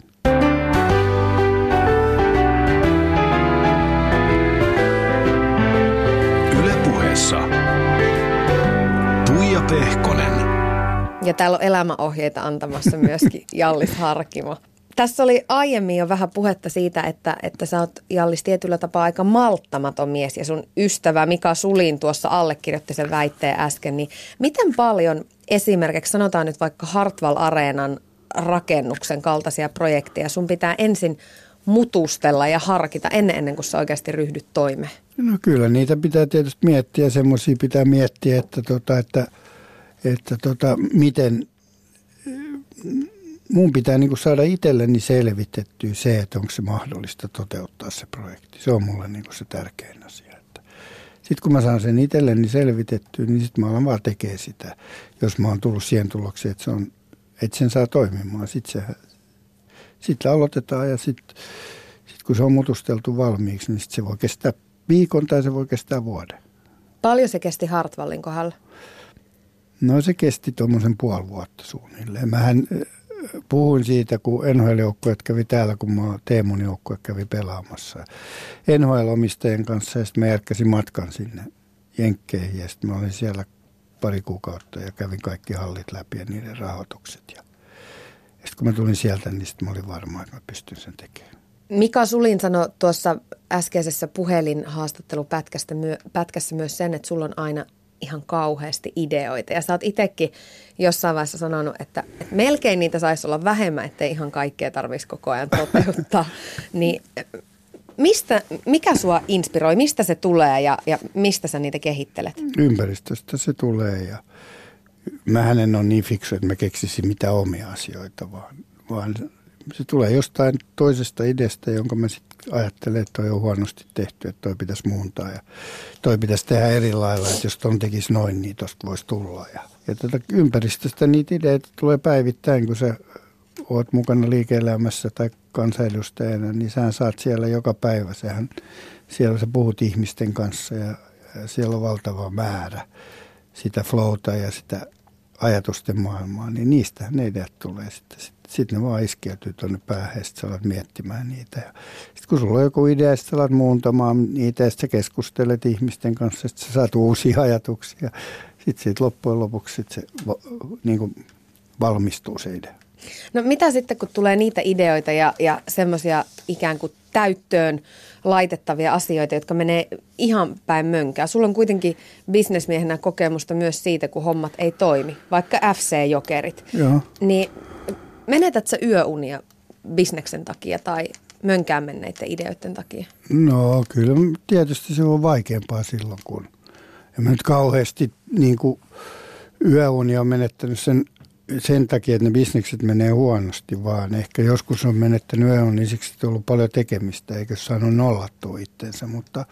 Ylepuheessa Tuija Pehkonen. Ja täällä on elämäohjeita antamassa myöskin *laughs* Jallis Harkimo. Tässä oli aiemmin jo vähän puhetta siitä, että, että sä oot Jallis tietyllä tapaa aika malttamaton mies ja sun ystävä Mika Sulin tuossa allekirjoitti sen väitteen äsken. Niin miten paljon esimerkiksi sanotaan nyt vaikka Hartwall Areenan rakennuksen kaltaisia projekteja sun pitää ensin mutustella ja harkita ennen, ennen kuin sä oikeasti ryhdyt toimeen? No kyllä niitä pitää tietysti miettiä. Semmoisia pitää miettiä, että, tota, että – että tota, miten mun pitää niin saada itselleni selvitettyä se, että onko se mahdollista toteuttaa se projekti. Se on mulle niin se tärkein asia. Sitten kun mä saan sen itselleni selvitettyä, niin sitten mä alan vaan tekee sitä. Jos mä oon tullut siihen tulokseen, että, se on, että sen saa toimimaan, sitten sit aloitetaan ja sitten sit kun se on mutusteltu valmiiksi, niin sit se voi kestää viikon tai se voi kestää vuoden. Paljon se kesti Hartwallin kohdalla? No se kesti tuommoisen puoli vuotta suunnilleen. Mähän äh, puhuin siitä, kun NHL-joukkueet kävi täällä, kun mä Teemun joukkue kävi pelaamassa. NHL-omistajien kanssa ja sitten mä järkkäsin matkan sinne Jenkkeihin ja sitten mä olin siellä pari kuukautta ja kävin kaikki hallit läpi ja niiden rahoitukset. Ja, sitten kun mä tulin sieltä, niin sitten mä olin varma, että mä pystyn sen tekemään. Mika Sulin sanoi tuossa äskeisessä puhelinhaastattelupätkässä myös sen, että sulla on aina ihan kauheasti ideoita. Ja sä oot itsekin jossain vaiheessa sanonut, että, että melkein niitä saisi olla vähemmän, ettei ihan kaikkea tarvitsisi koko ajan toteuttaa. *laughs* niin mistä, mikä sua inspiroi, mistä se tulee ja, ja mistä sä niitä kehittelet? Ympäristöstä se tulee ja mä en ole niin fiksu, että mä keksisin mitä omia asioita, vaan, vaan se tulee jostain toisesta ideasta, jonka mä sitten ajattelen, että toi on huonosti tehty, että toi pitäisi muuntaa ja toi pitäisi tehdä eri lailla, että jos ton tekisi noin, niin tosta voisi tulla. Ja, ja tätä ympäristöstä niitä ideitä tulee päivittäin, kun sä oot mukana liike-elämässä tai kansanedustajana, niin sä saat siellä joka päivä. Sehän, siellä sä puhut ihmisten kanssa ja, ja siellä on valtava määrä sitä flowta ja sitä ajatusten maailmaa, niin niistä ne ideat tulee sitten. Sitten sit ne vaan iskeytyy tuonne päähän ja sitten alat miettimään niitä. Sitten kun sulla on joku idea, sitten alat muuntamaan niitä ja sitten keskustelet ihmisten kanssa, sitten sä saat uusia ajatuksia. Sitten siitä loppujen lopuksi sit se niin kuin valmistuu se idea. No mitä sitten, kun tulee niitä ideoita ja, ja semmoisia ikään kuin täyttöön laitettavia asioita, jotka menee ihan päin mönkää. Sulla on kuitenkin bisnesmiehenä kokemusta myös siitä, kun hommat ei toimi, vaikka FC-jokerit. Joo. Niin menetät sä yöunia bisneksen takia tai mönkään menneiden ideoiden takia? No kyllä tietysti se on vaikeampaa silloin, kun en mä nyt kauheasti niin kuin yöunia on menettänyt sen, sen takia, että ne bisnekset menee huonosti, vaan ehkä joskus on menettänyt yöunia niin siksi, on ollut paljon tekemistä, eikä saanut nollattua itsensä, mutta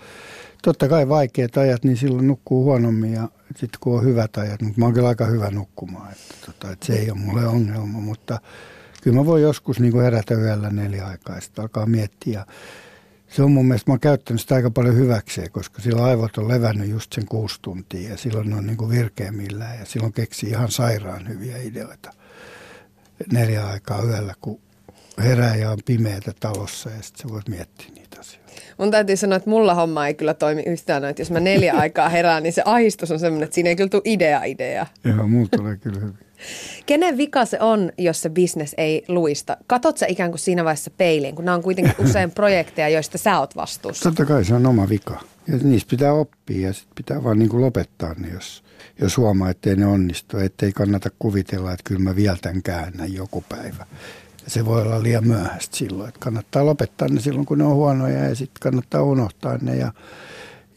totta kai vaikeat ajat, niin silloin nukkuu huonommin ja sitten kun on hyvät ajat, mutta mä oon kyllä aika hyvä nukkumaan, että, tota, että se ei ole mulle ongelma, mutta kyllä mä voin joskus niin kuin herätä yöllä sitten alkaa miettiä. Se on mun mielestä, mä oon käyttänyt sitä aika paljon hyväkseen, koska silloin aivot on levännyt just sen kuusi tuntia ja silloin ne on niin kuin virkeämmillään ja silloin keksii ihan sairaan hyviä ideoita neljä aikaa yöllä, kun herää ja on pimeätä talossa ja sitten sä voit miettiä niitä asioita. Mun täytyy sanoa, että mulla homma ei kyllä toimi yhtään, että jos mä neljä *laughs* aikaa herään, niin se ahistus on semmoinen, että siinä ei kyllä tule idea idea. Joo, mulla tulee kyllä hyvin. *laughs* Kenen vika se on, jos se business ei luista? Katot sä ikään kuin siinä vaiheessa peiliin, kun nämä on kuitenkin *laughs* usein projekteja, joista sä oot vastuussa. Totta kai se on oma vika. Ja niistä pitää oppia ja sitten pitää vaan niin kuin lopettaa ne, jos, jos huomaa, ettei ne onnistu. Ettei kannata kuvitella, että kyllä mä vielä tämän käännän joku päivä. Se voi olla liian myöhäistä silloin. Että kannattaa lopettaa ne silloin, kun ne on huonoja ja sitten kannattaa unohtaa ne ja,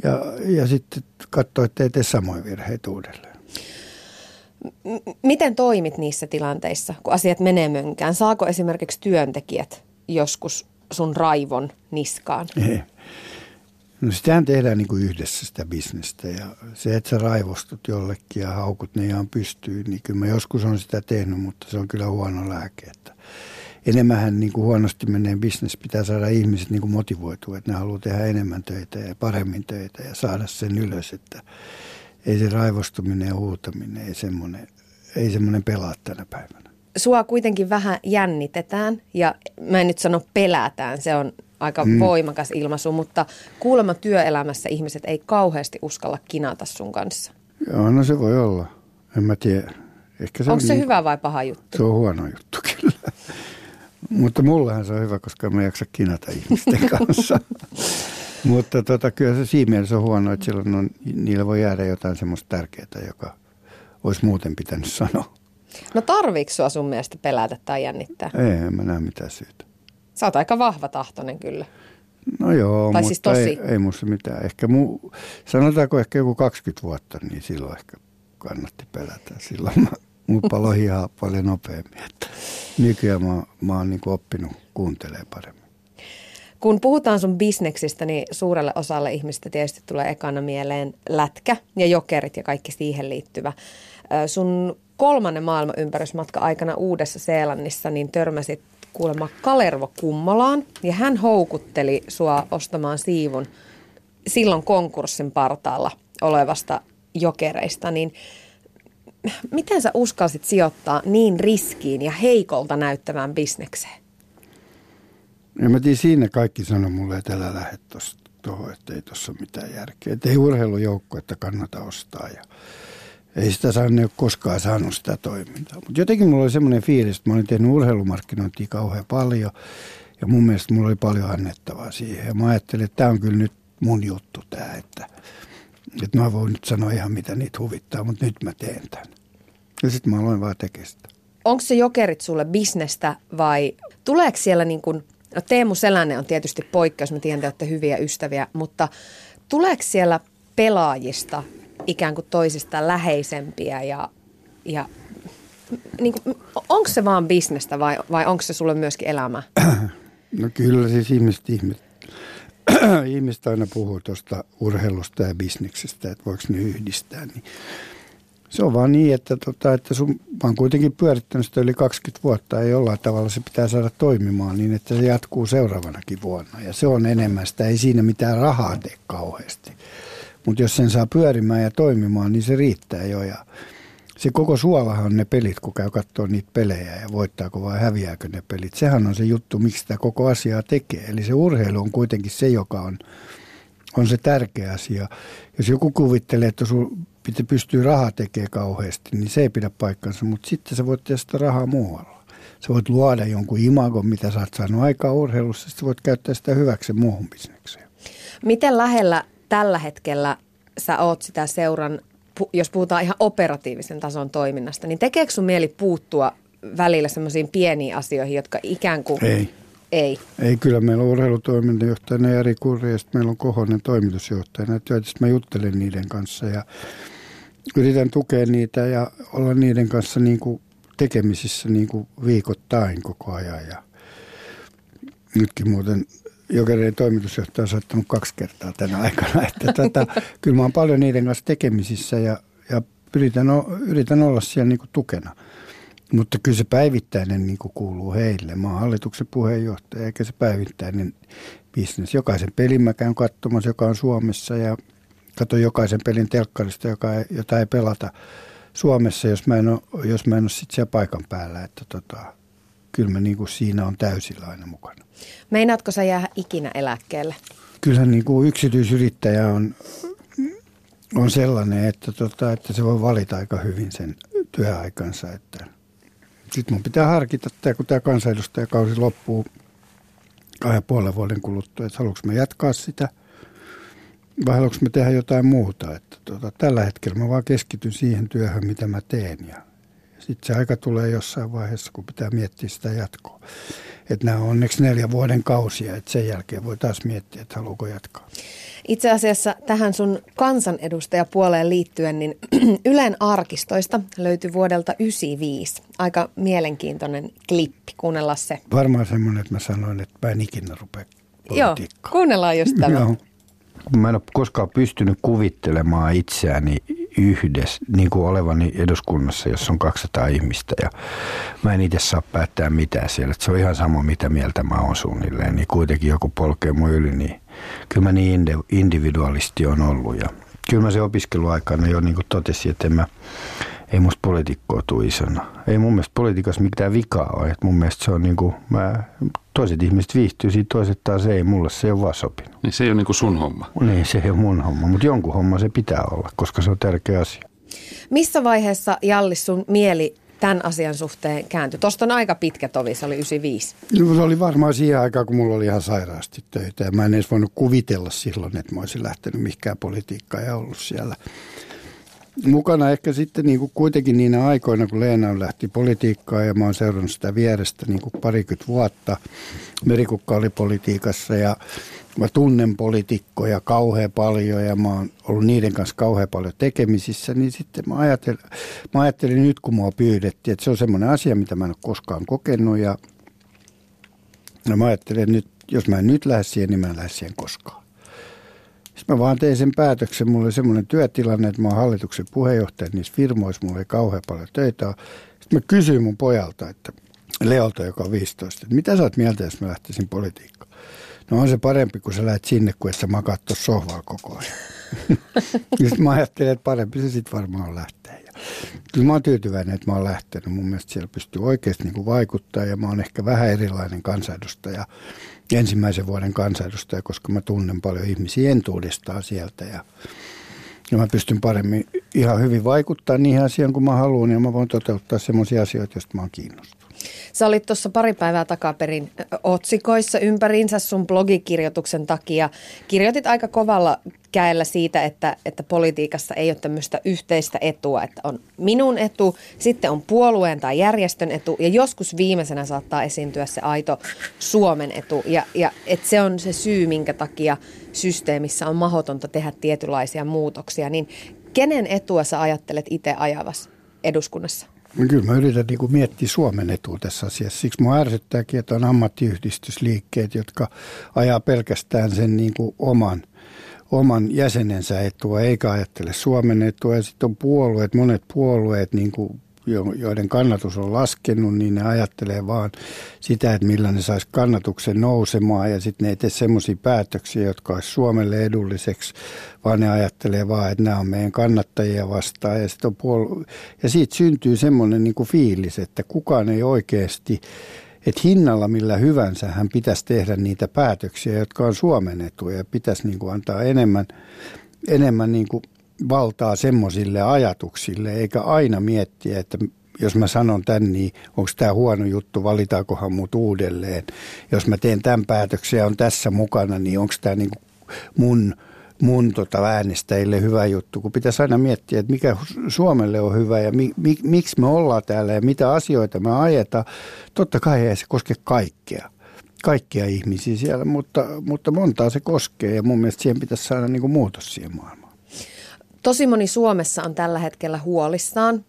ja, ja sitten katsoa, ettei tee samoja virheitä uudelleen. Miten toimit niissä tilanteissa, kun asiat menee mönkään? Saako esimerkiksi työntekijät joskus sun raivon niskaan? Ei. No sitähän tehdään niin kuin yhdessä sitä bisnestä ja se, että sä raivostut jollekin ja haukut ne ihan pystyy, niin kyllä mä joskus on sitä tehnyt, mutta se on kyllä huono lääke. Että enemmän niin kuin huonosti menee bisnes pitää saada ihmiset niin kuin motivoitua, että ne haluaa tehdä enemmän töitä ja paremmin töitä ja saada sen ylös, että ei se raivostuminen ja huutaminen, ei semmoinen, ei semmoinen pelaa tänä päivänä. Sua kuitenkin vähän jännitetään ja mä en nyt sano pelätään, se on aika mm. voimakas ilmaisu, mutta kuulemma työelämässä ihmiset ei kauheasti uskalla kinata sun kanssa. Joo, no se voi olla. En mä tiedä. Ehkä se Onko on se niin, hyvä vai paha juttu? Se on huono juttu *laughs* kyllä. Mutta mullahan se on hyvä, koska mä jaksa kinata ihmisten *laughs* kanssa. mutta tota, kyllä se siinä mielessä on huono, että silloin on, niillä voi jäädä jotain semmoista tärkeää, joka olisi muuten pitänyt sanoa. No tarviiko sua sun mielestä pelätä tai jännittää? Ei, en mä näe mitään syytä. Sä oot aika vahva tahtoinen kyllä. No joo, tai siis mutta tosi. ei, ei musta mitään. Ehkä mu, sanotaanko ehkä joku 20 vuotta, niin silloin ehkä kannatti pelätä. Silloin mä, mut paloi ihan paljon nopeammin. Että nykyään mä, mä oon niin oppinut kuuntelemaan paremmin. Kun puhutaan sun bisneksistä, niin suurelle osalle ihmistä tietysti tulee ekana mieleen lätkä ja jokerit ja kaikki siihen liittyvä. Sun kolmannen maailman ympärysmatka aikana Uudessa Seelannissa, niin törmäsit kuulemma Kalervo Kummolaan ja hän houkutteli sua ostamaan siivun silloin konkurssin partaalla olevasta jokereista, niin miten sä uskalsit sijoittaa niin riskiin ja heikolta näyttävään bisnekseen? Ja mä tiedän, siinä kaikki sanoi mulle, että älä lähde tuohon, että ei tuossa ole mitään järkeä. Että ei urheilujoukko, että kannata ostaa. Ja ei sitä saanut koskaan saanut sitä toimintaa. Mutta jotenkin mulla oli semmoinen fiilis, että mä olin tehnyt urheilumarkkinointia kauhean paljon. Ja mun mielestä mulla oli paljon annettavaa siihen. Ja mä ajattelin, että tämä on kyllä nyt mun juttu tämä, että, että mä voin nyt sanoa ihan mitä niitä huvittaa, mutta nyt mä teen tämän. Ja sitten mä aloin vaan tekemään sitä. Onko se jokerit sulle bisnestä vai tuleeko siellä niin kuin, no Teemu Selänne on tietysti poikkeus, mä tiedän, että olette hyviä ystäviä, mutta tuleeko siellä pelaajista ikään kuin toisistaan läheisempiä ja, ja niin kuin, onko se vaan bisnestä vai, vai onko se sulle myöskin elämä? *clears throat* No kyllä siis ihmiset, ihmiset, *clears throat* ihmiset aina puhuu tuosta urheilusta ja bisneksestä, että voiko ne yhdistää. Niin se on vaan niin, että, tota, että sun, oon kuitenkin pyörittänyt sitä yli 20 vuotta ja jollain tavalla se pitää saada toimimaan niin, että se jatkuu seuraavanakin vuonna. Ja se on enemmän sitä, ei siinä mitään rahaa tee kauheasti. Mutta jos sen saa pyörimään ja toimimaan, niin se riittää jo. Ja se koko suolahan on ne pelit, kun käy katsoa niitä pelejä ja voittaako vai häviääkö ne pelit. Sehän on se juttu, miksi sitä koko asiaa tekee. Eli se urheilu on kuitenkin se, joka on, on se tärkeä asia. Jos joku kuvittelee, että sun pystyy rahaa tekemään kauheasti, niin se ei pidä paikkansa, mutta sitten sä voit tehdä sitä rahaa muualla. Sä voit luoda jonkun imagon, mitä sä oot saanut aikaa urheilussa, sä voit käyttää sitä hyväksi muuhun bisnekseen. Miten lähellä tällä hetkellä sä oot sitä seuran, jos puhutaan ihan operatiivisen tason toiminnasta, niin tekeekö sun mieli puuttua välillä semmoisiin pieniin asioihin, jotka ikään kuin... Ei. Ei. Ei, kyllä meillä on urheilutoimintajohtajana Jari Kurri ja sitten meillä on Kohonen toimitusjohtajana, että mä juttelen niiden kanssa ja yritän tukea niitä ja olla niiden kanssa niin kuin tekemisissä niin kuin viikoittain koko ajan. Ja nytkin muuten Jokereen toimitusjohtaja on saattanut kaksi kertaa tänä aikana. *laughs* Että tätä, kyllä mä oon paljon niiden kanssa tekemisissä ja, ja yritän, yritän olla siellä niin tukena. Mutta kyllä se päivittäinen niin kuuluu heille. Mä oon hallituksen puheenjohtaja eikä se päivittäinen bisnes. Jokaisen pelin mä käyn katsomassa, joka on Suomessa ja katson jokaisen pelin telkkarista, joka ei, jota ei pelata Suomessa, jos mä en ole, jos mä en ole sit siellä paikan päällä. Että tota, kyllä mä niin kuin siinä on täysillä aina mukana. Meinaatko sä jää ikinä eläkkeelle? Kyllähän niin kuin yksityisyrittäjä on, on sellainen, että, tota, että se voi valita aika hyvin sen työaikansa. Että sitten mun pitää harkita, että kun tämä kansanedustajakausi loppuu kahden puolen vuoden kuluttua, että haluanko mä jatkaa sitä vai haluanko mä tehdä jotain muuta. Että tota, tällä hetkellä mä vaan keskityn siihen työhön, mitä mä teen ja sitten se aika tulee jossain vaiheessa, kun pitää miettiä sitä jatkoa. Että nämä on onneksi neljä vuoden kausia, että sen jälkeen voi taas miettiä, että haluuko jatkaa. Itse asiassa tähän sun kansanedustajapuoleen liittyen, niin *clears throat* Ylen arkistoista löytyi vuodelta 1995. Aika mielenkiintoinen klippi, kuunnella se. Varmaan semmoinen, että mä sanoin, että mä en ikinä rupea Joo, kuunnellaan just tämä. *laughs* Joo. Mä en ole koskaan pystynyt kuvittelemaan itseäni yhdessä, niin kuin olevani eduskunnassa, jossa on 200 ihmistä ja mä en itse saa päättää mitään siellä. Että se on ihan sama, mitä mieltä mä oon suunnilleen, niin kuitenkin joku polkee mun yli, niin kyllä mä niin individualisti on ollut ja kyllä mä se opiskeluaikana jo niin kuin totesin, että en mä, ei musta poliitikkoa tule isona. Ei mun mielestä politiikassa mitään vikaa ole. Että mun mielestä se on niin kuin, mä, toiset ihmiset viihtyy siitä, toiset taas ei. Mulle se ei ole vaan sopinut. Niin se ei ole niin kuin sun homma. Niin, se ei ole mun homma, mutta jonkun homma se pitää olla, koska se on tärkeä asia. Missä vaiheessa Jallis sun mieli tämän asian suhteen kääntyi? Tuosta on aika pitkä tovi, se oli 95. No, se oli varmaan siihen aikaan, kun mulla oli ihan sairaasti töitä. Ja mä en edes voinut kuvitella silloin, että mä olisin lähtenyt mihinkään politiikkaan ja ollut siellä mukana ehkä sitten niin kuin kuitenkin niinä aikoina, kun Leena lähti politiikkaan ja mä oon seurannut sitä vierestä niin kuin parikymmentä vuotta. Merikukka oli politiikassa ja mä tunnen poliitikkoja kauhean paljon ja mä oon ollut niiden kanssa kauhean paljon tekemisissä, niin sitten mä ajattelin, mä ajattelin nyt, kun mua pyydettiin, että se on semmoinen asia, mitä mä en ole koskaan kokenut ja, ja mä ajattelin, että nyt, jos mä en nyt lähde siihen, niin mä en lähde siihen koskaan. Sitten mä vaan tein sen päätöksen. Mulla oli semmoinen työtilanne, että mä oon hallituksen puheenjohtaja niissä firmoissa. Mulla oli kauhean paljon töitä. Sitten mä kysyin mun pojalta, että Leolta, joka on 15, että mitä sä oot mieltä, jos mä lähtisin politiikkaan? No on se parempi, kun sä lähdet sinne, kuin että sä makaat tuossa sohvalla koko ajan. *laughs* sitten mä ajattelin, että parempi se sitten varmaan lähtee. Ja kyllä mä oon tyytyväinen, että mä oon lähtenyt. Mun mielestä siellä pystyy oikeasti niin vaikuttaa ja mä oon ehkä vähän erilainen kansanedustaja ensimmäisen vuoden kansanedustaja, koska mä tunnen paljon ihmisiä entuudestaan sieltä ja, ja mä pystyn paremmin ihan hyvin vaikuttaa niihin asioihin, kun mä haluan ja mä voin toteuttaa sellaisia asioita, joista mä oon kiinnostunut. Sä olit tuossa pari päivää takaperin otsikoissa ympäriinsä sun blogikirjoituksen takia. Kirjoitit aika kovalla käellä siitä, että, että politiikassa ei ole tämmöistä yhteistä etua, että on minun etu, sitten on puolueen tai järjestön etu ja joskus viimeisenä saattaa esiintyä se aito Suomen etu. Ja, ja että se on se syy, minkä takia systeemissä on mahdotonta tehdä tietynlaisia muutoksia. Niin kenen etua sä ajattelet itse ajavas eduskunnassa? No kyllä mä yritän niin miettiä Suomen etua tässä asiassa. Siksi mua ärsyttääkin, että on ammattiyhdistysliikkeet, jotka ajaa pelkästään sen niin kuin oman, oman jäsenensä etua, eikä ajattele Suomen etua. Ja sitten on puolueet, monet puolueet, niin kuin joiden kannatus on laskenut, niin ne ajattelee vaan sitä, että millä ne saisi kannatuksen nousemaan. Ja sitten ne ei tee semmoisia päätöksiä, jotka olisi Suomelle edulliseksi, vaan ne ajattelee vaan, että nämä on meidän kannattajia vastaan. Ja, sit on puolu- ja siitä syntyy semmoinen niin kuin fiilis, että kukaan ei oikeasti että hinnalla millä hyvänsä hän pitäisi tehdä niitä päätöksiä, jotka on Suomen etuja ja pitäisi niin kuin antaa enemmän, enemmän niin kuin valtaa semmoisille ajatuksille, eikä aina miettiä, että jos mä sanon tämän, niin onko tämä huono juttu, valitaankohan mut uudelleen. Jos mä teen tämän päätöksen ja on tässä mukana, niin onko tämä niin mun, mun tota äänestäjille hyvä juttu. Kun pitäisi aina miettiä, että mikä Suomelle on hyvä ja mi, mi, miksi me ollaan täällä ja mitä asioita me ajetaan. Totta kai ei se koske kaikkea kaikkia ihmisiä siellä, mutta, mutta montaa se koskee ja mun mielestä siihen pitäisi saada niin muutos siihen maailmaan. Tosi moni Suomessa on tällä hetkellä huolissaan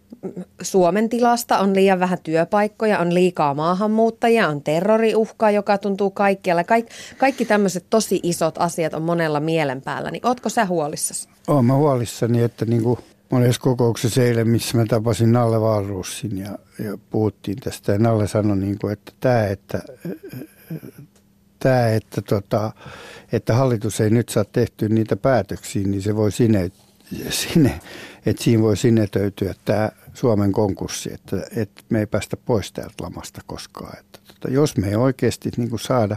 Suomen tilasta. On liian vähän työpaikkoja, on liikaa maahanmuuttajia, on terroriuhkaa, joka tuntuu kaikkialla. Kaik, kaikki tämmöiset tosi isot asiat on monella mielen päällä. Niin ootko sä huolissasi? Olen mä huolissani, että niin kuin olin kokouksessa eilen, missä mä tapasin Nalle Valruussin ja, ja puhuttiin tästä. Ja Nalle sanoi, niin kuin, että tämä, että, tämä, että, tota, että hallitus ei nyt saa tehtyä niitä päätöksiä, niin se voi sinne sinne, että siinä voi sinetöityä tämä Suomen konkurssi, että, että me ei päästä pois täältä lamasta koskaan. Että, että jos me ei oikeasti niin kuin saada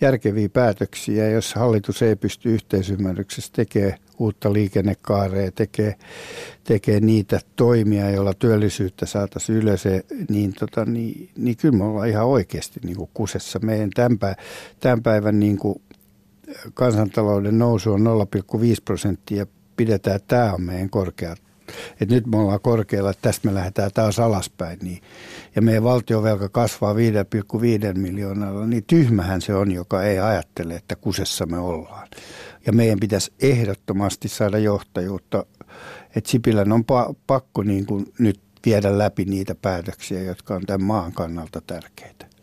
järkeviä päätöksiä, jos hallitus ei pysty yhteisymmärryksessä tekemään uutta liikennekaareja, tekee, tekee niitä toimia, joilla työllisyyttä saataisiin ylös, niin, tota, niin, niin kyllä me ollaan ihan oikeasti niin kuin kusessa. Meidän tämän, päivän, tämän päivän niin kuin kansantalouden nousu on 0,5 prosenttia pidetään, että tämä on meidän korkea. Että nyt me ollaan korkealla, että tästä me lähdetään taas alaspäin. Niin, ja meidän valtiovelka kasvaa 5,5 miljoonalla, niin tyhmähän se on, joka ei ajattele, että kusessa me ollaan. Ja meidän pitäisi ehdottomasti saada johtajuutta, että Sipilän on pa- pakko niin kuin nyt viedä läpi niitä päätöksiä, jotka on tämän maan kannalta tärkeitä.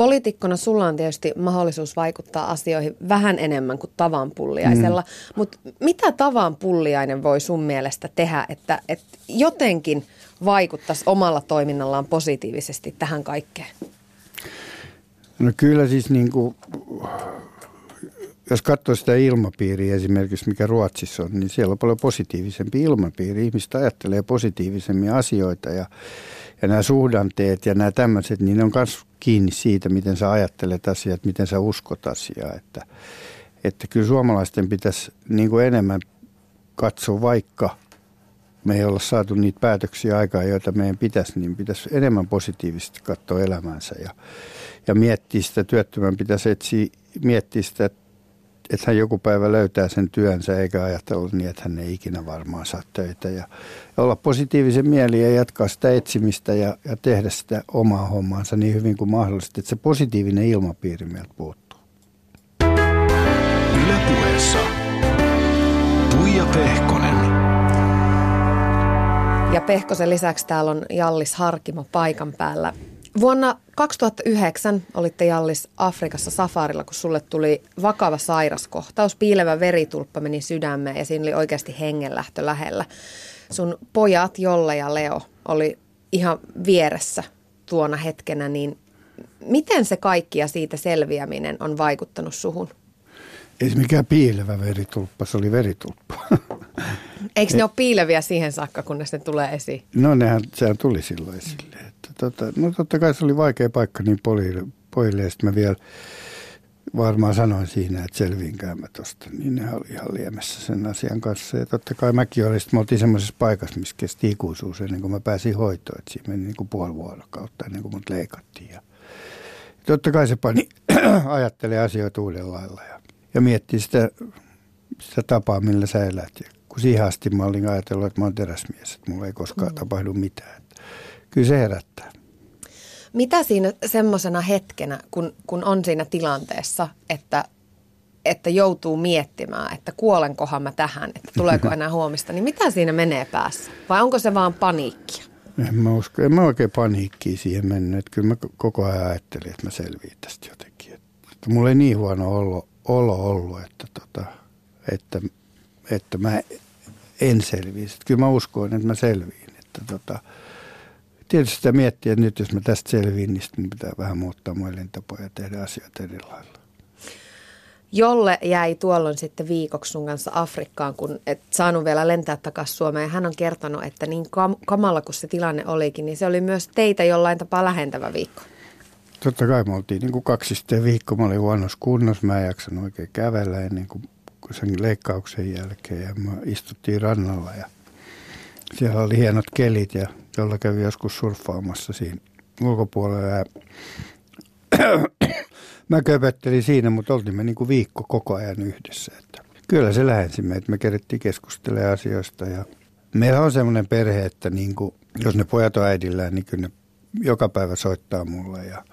Poliitikkona sulla on tietysti mahdollisuus vaikuttaa asioihin vähän enemmän kuin tavan pulliaisella, mm. mutta mitä tavan pulliainen voi sun mielestä tehdä, että, että jotenkin vaikuttaisi omalla toiminnallaan positiivisesti tähän kaikkeen? No kyllä siis niin kuin, jos katsoo sitä ilmapiiriä esimerkiksi, mikä Ruotsissa on, niin siellä on paljon positiivisempi ilmapiiri. Ihmiset ajattelee positiivisemmin asioita ja, ja nämä suhdanteet ja nämä tämmöiset, niin ne on myös kiinni siitä, miten sä ajattelet asiat, miten sä uskot asiaa. Että, että kyllä suomalaisten pitäisi niin kuin enemmän katsoa, vaikka me ei olla saatu niitä päätöksiä aikaa, joita meidän pitäisi, niin pitäisi enemmän positiivisesti katsoa elämänsä ja, ja miettiä sitä, työttömän pitäisi etsiä, miettiä sitä, että hän joku päivä löytää sen työnsä eikä ajatella niin, että hän ei ikinä varmaan saa töitä. Ja, ja olla positiivisen mieli ja jatkaa sitä etsimistä ja, ja tehdä sitä omaa hommaansa niin hyvin kuin mahdollista, että se positiivinen ilmapiiri meiltä puuttuu. Ylepuheessa Tuija Pehkonen. Ja Pehkosen lisäksi täällä on Jallis Harkimo paikan päällä. Vuonna 2009 olitte Jallis Afrikassa safarilla, kun sulle tuli vakava sairaskohtaus. Piilevä veritulppa meni sydämeen ja siinä oli oikeasti hengenlähtö lähellä. Sun pojat Jolle ja Leo oli ihan vieressä tuona hetkenä, niin miten se kaikki ja siitä selviäminen on vaikuttanut suhun? Ei se mikään piilevä veritulppa, se oli veritulppa. Eikö ne ole piileviä siihen saakka, kunnes ne tulee esiin? No nehän, sehän tuli silloin esille. Että, tota, no totta kai se oli vaikea paikka niin pojille, pojille ja sitten mä vielä varmaan sanoin siinä, että selviinkään mä tosta. Niin ne oli ihan liemessä sen asian kanssa. Ja totta kai mäkin olin, sitten me oltiin semmoisessa paikassa, missä kesti ikuisuus ennen kuin mä pääsin hoitoon. Että siinä meni niin kuin puoli vuorokautta ennen kuin mut leikattiin. Ja totta kai se pani *clears throat* ajattelee asioita uudella lailla ja, ja miettii sitä, sitä tapaa, millä sä elät. Ja kun siihen asti mä olin ajatellut, että mä oon teräsmies, että mulla ei koskaan mm. tapahdu mitään. Kyllä se herättää. Mitä siinä semmoisena hetkenä, kun, kun on siinä tilanteessa, että, että joutuu miettimään, että kuolenkohan mä tähän, että tuleeko *laughs* enää huomista, niin mitä siinä menee päässä? Vai onko se vaan paniikkia? En mä usko, en mä oikein paniikkiin siihen mennyt. Että kyllä mä koko ajan ajattelin, että mä selviin tästä jotenkin. Että mulla ei niin huono olo, olo ollut, että, tota, että että mä en selviisi. Kyllä mä uskoin, että mä selviin. Että tota, tietysti sitä miettiä, että nyt jos mä tästä selviin, niin sitten pitää vähän muuttaa mun elintapoja ja tehdä asioita eri lailla. Jolle jäi tuolloin sitten viikoksi sun kanssa Afrikkaan, kun et saanut vielä lentää takaisin Suomeen. Hän on kertonut, että niin kam- kamala kuin se tilanne olikin, niin se oli myös teitä jollain tapaa lähentävä viikko. Totta kai me oltiin niin kuin kaksisten viikko. Mä olin huonossa kunnossa, mä en jaksanut oikein kävellä ennen kuin sen leikkauksen jälkeen ja me istuttiin rannalla ja siellä oli hienot kelit ja jolla kävi joskus surffaamassa siinä ulkopuolella. Ja *coughs* mä köpöttelin siinä, mutta oltiin me niin kuin viikko koko ajan yhdessä. Että kyllä se lähensi meitä. Me kerittiin keskustelemaan asioista ja meillä on semmoinen perhe, että niin kuin, jos ne pojat on äidillään, niin kyllä ne joka päivä soittaa mulle ja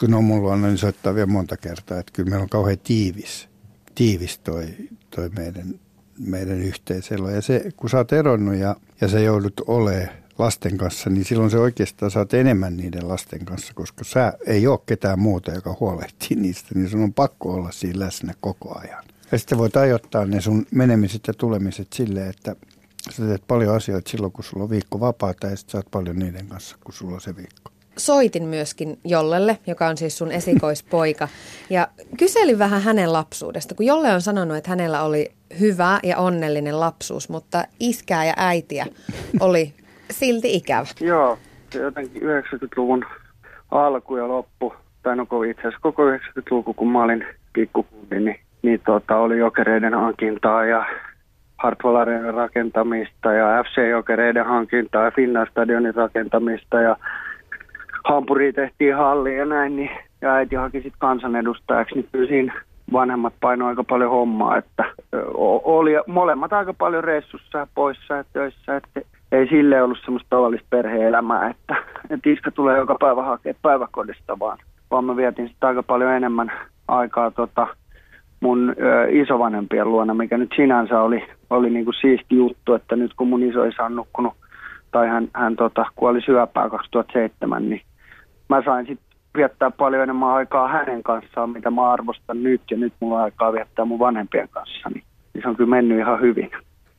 kun ne on mulla niin soittaa vielä monta kertaa. Että kyllä meillä on kauhean tiivis, tiivis toi, toi meidän, meidän yhteiselo. Ja se, kun sä oot eronnut ja, ja sä joudut olemaan lasten kanssa, niin silloin se oikeastaan saat enemmän niiden lasten kanssa, koska sä ei ole ketään muuta, joka huolehtii niistä, niin sun on pakko olla siinä läsnä koko ajan. Ja sitten voit ajoittaa ne sun menemiset ja tulemiset silleen, että sä teet paljon asioita silloin, kun sulla on viikko vapaata ja sitten sä oot paljon niiden kanssa, kun sulla on se viikko. Soitin myöskin Jollelle, joka on siis sun esikoispoika, *laughs* ja kyselin vähän hänen lapsuudesta, kun Jolle on sanonut, että hänellä oli hyvä ja onnellinen lapsuus, mutta iskää ja äitiä oli silti ikävä. Joo, jotenkin 90-luvun alku ja loppu, tai no itse asiassa koko 90-luku, kun mä olin pikkukundi, niin, niin tota, oli jokereiden hankintaa ja Hartwall rakentamista ja FC Jokereiden hankintaa ja Finland Stadionin rakentamista ja Hampuri tehtiin halliin ja näin, niin, ja äiti haki sitten kansanedustajaksi, niin kyllä siinä vanhemmat painoivat aika paljon hommaa, että oli molemmat aika paljon reissussa ja poissa ja töissä, että ei sille ollut semmoista tavallista perhe-elämää, että, että iska tulee joka päivä hakea päiväkodista vaan, vaan mä vietin sitä aika paljon enemmän aikaa tota, mun ö, isovanhempien luona, mikä nyt sinänsä oli, oli niinku siisti juttu, että nyt kun mun isoisa on nukkunut tai hän, hän tota, kuoli syöpää 2007, niin mä sain sitten viettää paljon enemmän aikaa hänen kanssaan, mitä mä arvostan nyt, ja nyt mulla on aikaa viettää mun vanhempien kanssa, niin, niin se on kyllä mennyt ihan hyvin.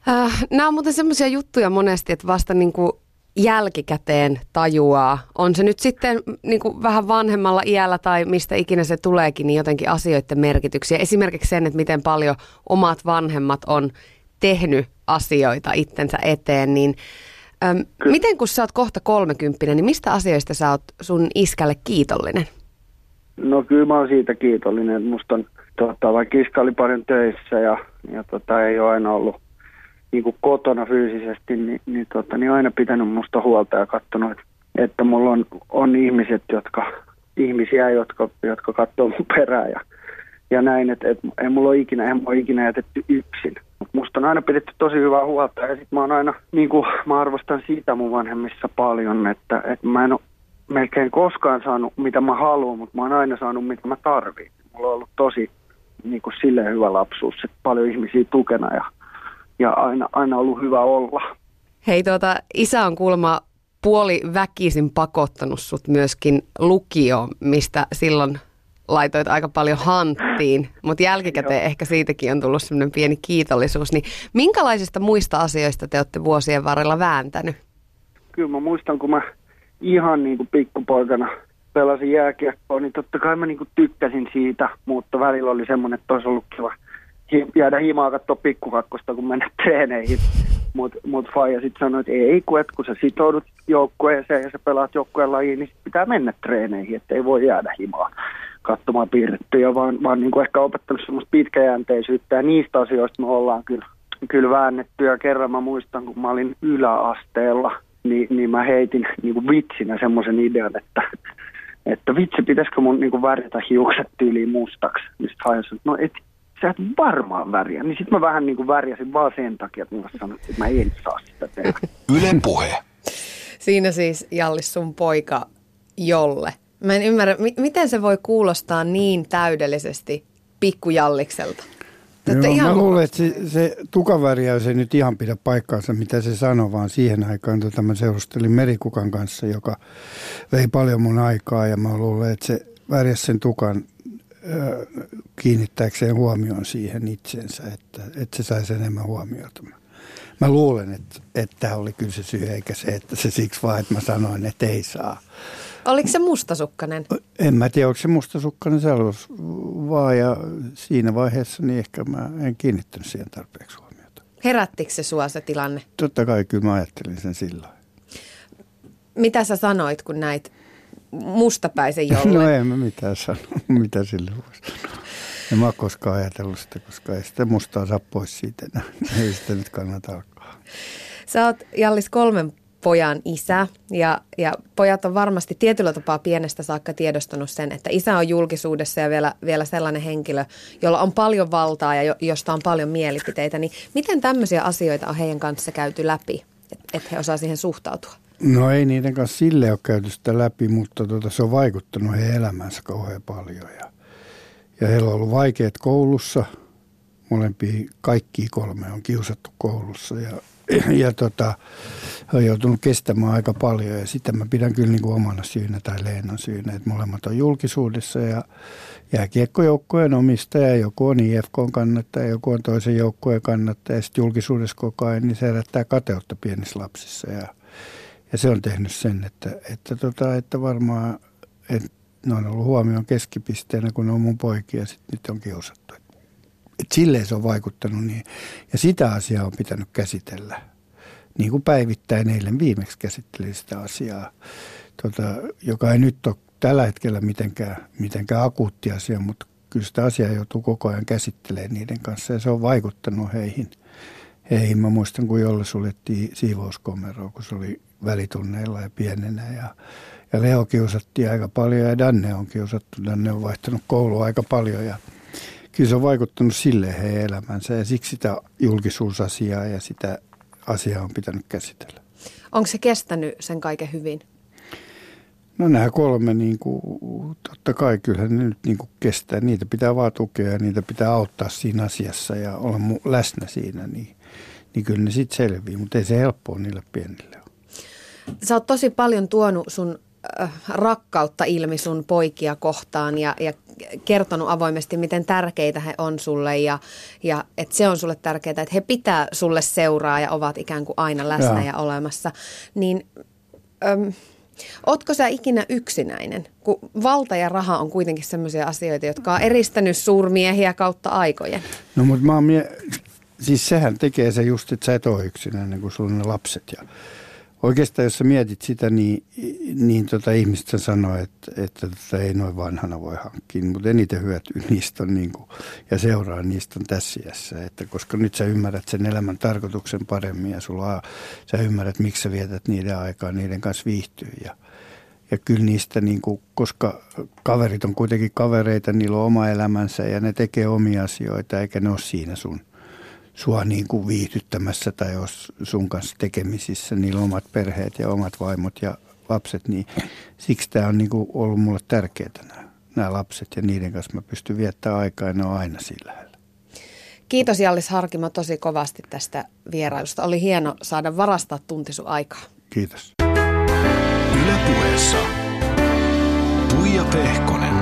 Äh, nämä on muuten semmoisia juttuja monesti, että vasta niin kuin jälkikäteen tajuaa. On se nyt sitten niin kuin vähän vanhemmalla iällä tai mistä ikinä se tuleekin, niin jotenkin asioiden merkityksiä. Esimerkiksi sen, että miten paljon omat vanhemmat on tehnyt asioita itsensä eteen, niin Öm, miten kun sä oot kohta kolmekymppinen, niin mistä asioista sä oot sun iskälle kiitollinen? No kyllä mä oon siitä kiitollinen, että musta on, tota, vaikka iska oli paljon töissä ja, ja tota, ei ole aina ollut niin kuin kotona fyysisesti, niin, niin, tota, niin aina pitänyt musta huolta ja katsonut, että, että mulla on, on ihmiset, jotka, ihmisiä, jotka, jotka katsoo mun perään ja, ja näin, että, että ei mulla ole ikinä, mulla ole ikinä jätetty yksin. Musta on aina pidetty tosi hyvää huolta ja sitten mä oon aina, niin kuin mä arvostan siitä mun vanhemmissa paljon, että, että mä en ole melkein koskaan saanut mitä mä haluan, mutta mä oon aina saanut mitä mä tarvitsen. Mulla on ollut tosi niin kuin silleen hyvä lapsuus, että paljon ihmisiä tukena ja, ja aina, aina ollut hyvä olla. Hei tuota, isä on kuulemma puoli väkisin pakottanut sut myöskin lukio, mistä silloin laitoit aika paljon hanttiin, mutta jälkikäteen ehkä siitäkin on tullut semmoinen pieni kiitollisuus. Niin minkälaisista muista asioista te olette vuosien varrella vääntänyt? Kyllä mä muistan, kun mä ihan niin kuin pikkupoikana pelasin jääkiekkoa, niin totta kai mä niin kuin tykkäsin siitä, mutta välillä oli semmoinen, että olisi ollut kiva jäädä himaa katsoa pikkukakkosta, kun menet *laughs* treeneihin. Mutta mut Faija sitten sanoi, että ei, kun, et, kun sä sitoudut joukkueeseen ja sä pelaat joukkueen lajiin, niin pitää mennä treeneihin, että ei voi jäädä himaa katsomaan piirrettyjä, vaan, vaan niin kuin ehkä opettanut semmoista pitkäjänteisyyttä ja niistä asioista me ollaan kyllä, kyllä väännetty. Ja kerran mä muistan, kun mä olin yläasteella, niin, niin mä heitin niin kuin vitsinä semmoisen idean, että, että vitsi, pitäisikö mun niin kuin värjätä hiukset tyyliin mustaksi. Niin sitten no et, sä et varmaan väriä. Niin sitten mä vähän niin kuin värjäsin vaan sen takia, että mä sanoin, että mä en saa sitä tehdä. Ylen puhe. Siinä siis Jallis sun poika Jolle Mä en ymmärrä, m- miten se voi kuulostaa niin täydellisesti pikkujallikselta? Joo, ihan mä luulen, että se, se tukavärjäys ei nyt ihan pidä paikkaansa, mitä se sanoi, vaan siihen aikaan tota mä seurustelin Merikukan kanssa, joka vei paljon mun aikaa ja mä luulen, että se värjäsi sen tukan kiinnittääkseen huomioon siihen itsensä, että, että se saisi enemmän huomiota. Mä luulen, että, että tämä oli kyllä se syy, eikä se, että se siksi vaan, että mä sanoin, että ei saa. Oliko se mustasukkainen? En mä tiedä, onko se mustasukkainen selväs vaan ja siinä vaiheessa niin ehkä mä en kiinnittänyt siihen tarpeeksi huomiota. Herättikö se sua se tilanne? Totta kai kyllä mä ajattelin sen silloin. Mitä sä sanoit, kun näit mustapäisen jollain? No en mä mitään sano, *laughs* mitä sille voisi sanoa. En mä ole koskaan ajatellut sitä, koska ei sitä mustaa saa pois siitä enää. *laughs* Ei sitä nyt kannata alkaa. Sä oot Jallis kolmen pojan isä ja, ja pojat on varmasti tietyllä tapaa pienestä saakka tiedostanut sen, että isä on julkisuudessa ja vielä, vielä sellainen henkilö, jolla on paljon valtaa ja jo, josta on paljon mielipiteitä. Niin miten tämmöisiä asioita on heidän kanssa käyty läpi, että et he osaa siihen suhtautua? No ei niiden kanssa sille ole käyty sitä läpi, mutta tuota, se on vaikuttanut heidän elämänsä kauhean paljon. Ja, ja heillä on ollut vaikeat koulussa. Molempia, kaikki kolme on kiusattu koulussa ja, ja tota, he on joutunut kestämään aika paljon. Ja sitä mä pidän kyllä niin kuin omana syynä tai Leenan syynä, että molemmat on julkisuudessa ja jääkiekkojoukkojen omistaja, joku on IFK kannattaja, joku on toisen joukkueen kannattaja ja sitten julkisuudessa koko ajan, niin se herättää kateutta pienissä lapsissa ja ja se on tehnyt sen, että, että, tota, että varmaan että ne on ollut huomioon keskipisteenä, kun ne on mun poikia ja sitten nyt on kiusattu. Et, et silleen se on vaikuttanut niin. Ja sitä asiaa on pitänyt käsitellä. Niin kuin päivittäin eilen viimeksi käsittelin sitä asiaa, tota, joka ei nyt ole tällä hetkellä mitenkään, mitenkään akuutti asia, mutta kyllä sitä asiaa joutuu koko ajan käsittelemään niiden kanssa ja se on vaikuttanut heihin. heihin. Mä muistan, kun Jolle suljettiin siivouskomeroa, kun se oli välitunneilla ja pienenä. Ja, ja Leo kiusattiin aika paljon ja Danne on kiusattu. Danne on vaihtanut koulua aika paljon ja kyllä se on vaikuttanut sille heidän elämänsä ja siksi sitä julkisuusasiaa ja sitä asiaa on pitänyt käsitellä. Onko se kestänyt sen kaiken hyvin? No nämä kolme, niin kuin, totta kai kyllähän ne nyt niin kuin kestää. Niitä pitää vaan tukea ja niitä pitää auttaa siinä asiassa ja olla läsnä siinä. Niin, niin kyllä ne sitten selvii, mutta ei se helppoa niille pienille Sä oot tosi paljon tuonut sun äh, rakkautta ilmi sun poikia kohtaan ja, ja kertonut avoimesti, miten tärkeitä he on sulle ja, ja että se on sulle tärkeää, että he pitää sulle seuraa ja ovat ikään kuin aina läsnä ja, ja olemassa. Niin äm, Ootko sä ikinä yksinäinen? Kun valta ja raha on kuitenkin sellaisia asioita, jotka on eristänyt suurmiehiä kautta aikojen. No mutta mä oon mie- siis sehän tekee se just, että sä et ole yksinäinen, kun sulla on ne lapset ja Oikeastaan jos sä mietit sitä, niin, niin tota, ihmiset sanoo, että, että tota, ei noin vanhana voi hankkia, mutta eniten hyötyä niistä on niin kuin, ja seuraa niistä on tässä iässä, että koska nyt sä ymmärrät sen elämän tarkoituksen paremmin ja sulla, sä ymmärrät, miksi sä vietät niiden aikaa, niiden kanssa viihtyy. Ja, ja kyllä niistä, niin kuin, koska kaverit on kuitenkin kavereita, niillä on oma elämänsä ja ne tekee omia asioita eikä ne ole siinä sun – sua niin kuin viihdyttämässä tai jos sun kanssa tekemisissä, niillä on omat perheet ja omat vaimot ja lapset, niin siksi tämä on niin kuin ollut mulle tärkeää nämä, nämä lapset ja niiden kanssa mä pystyn viettämään aikaa ja ne on aina sillä lähellä. Kiitos Jallis Harkimo tosi kovasti tästä vierailusta. Oli hieno saada varastaa tunti sun aikaa. Kiitos. Ylepuheessa Tuija Pehkonen.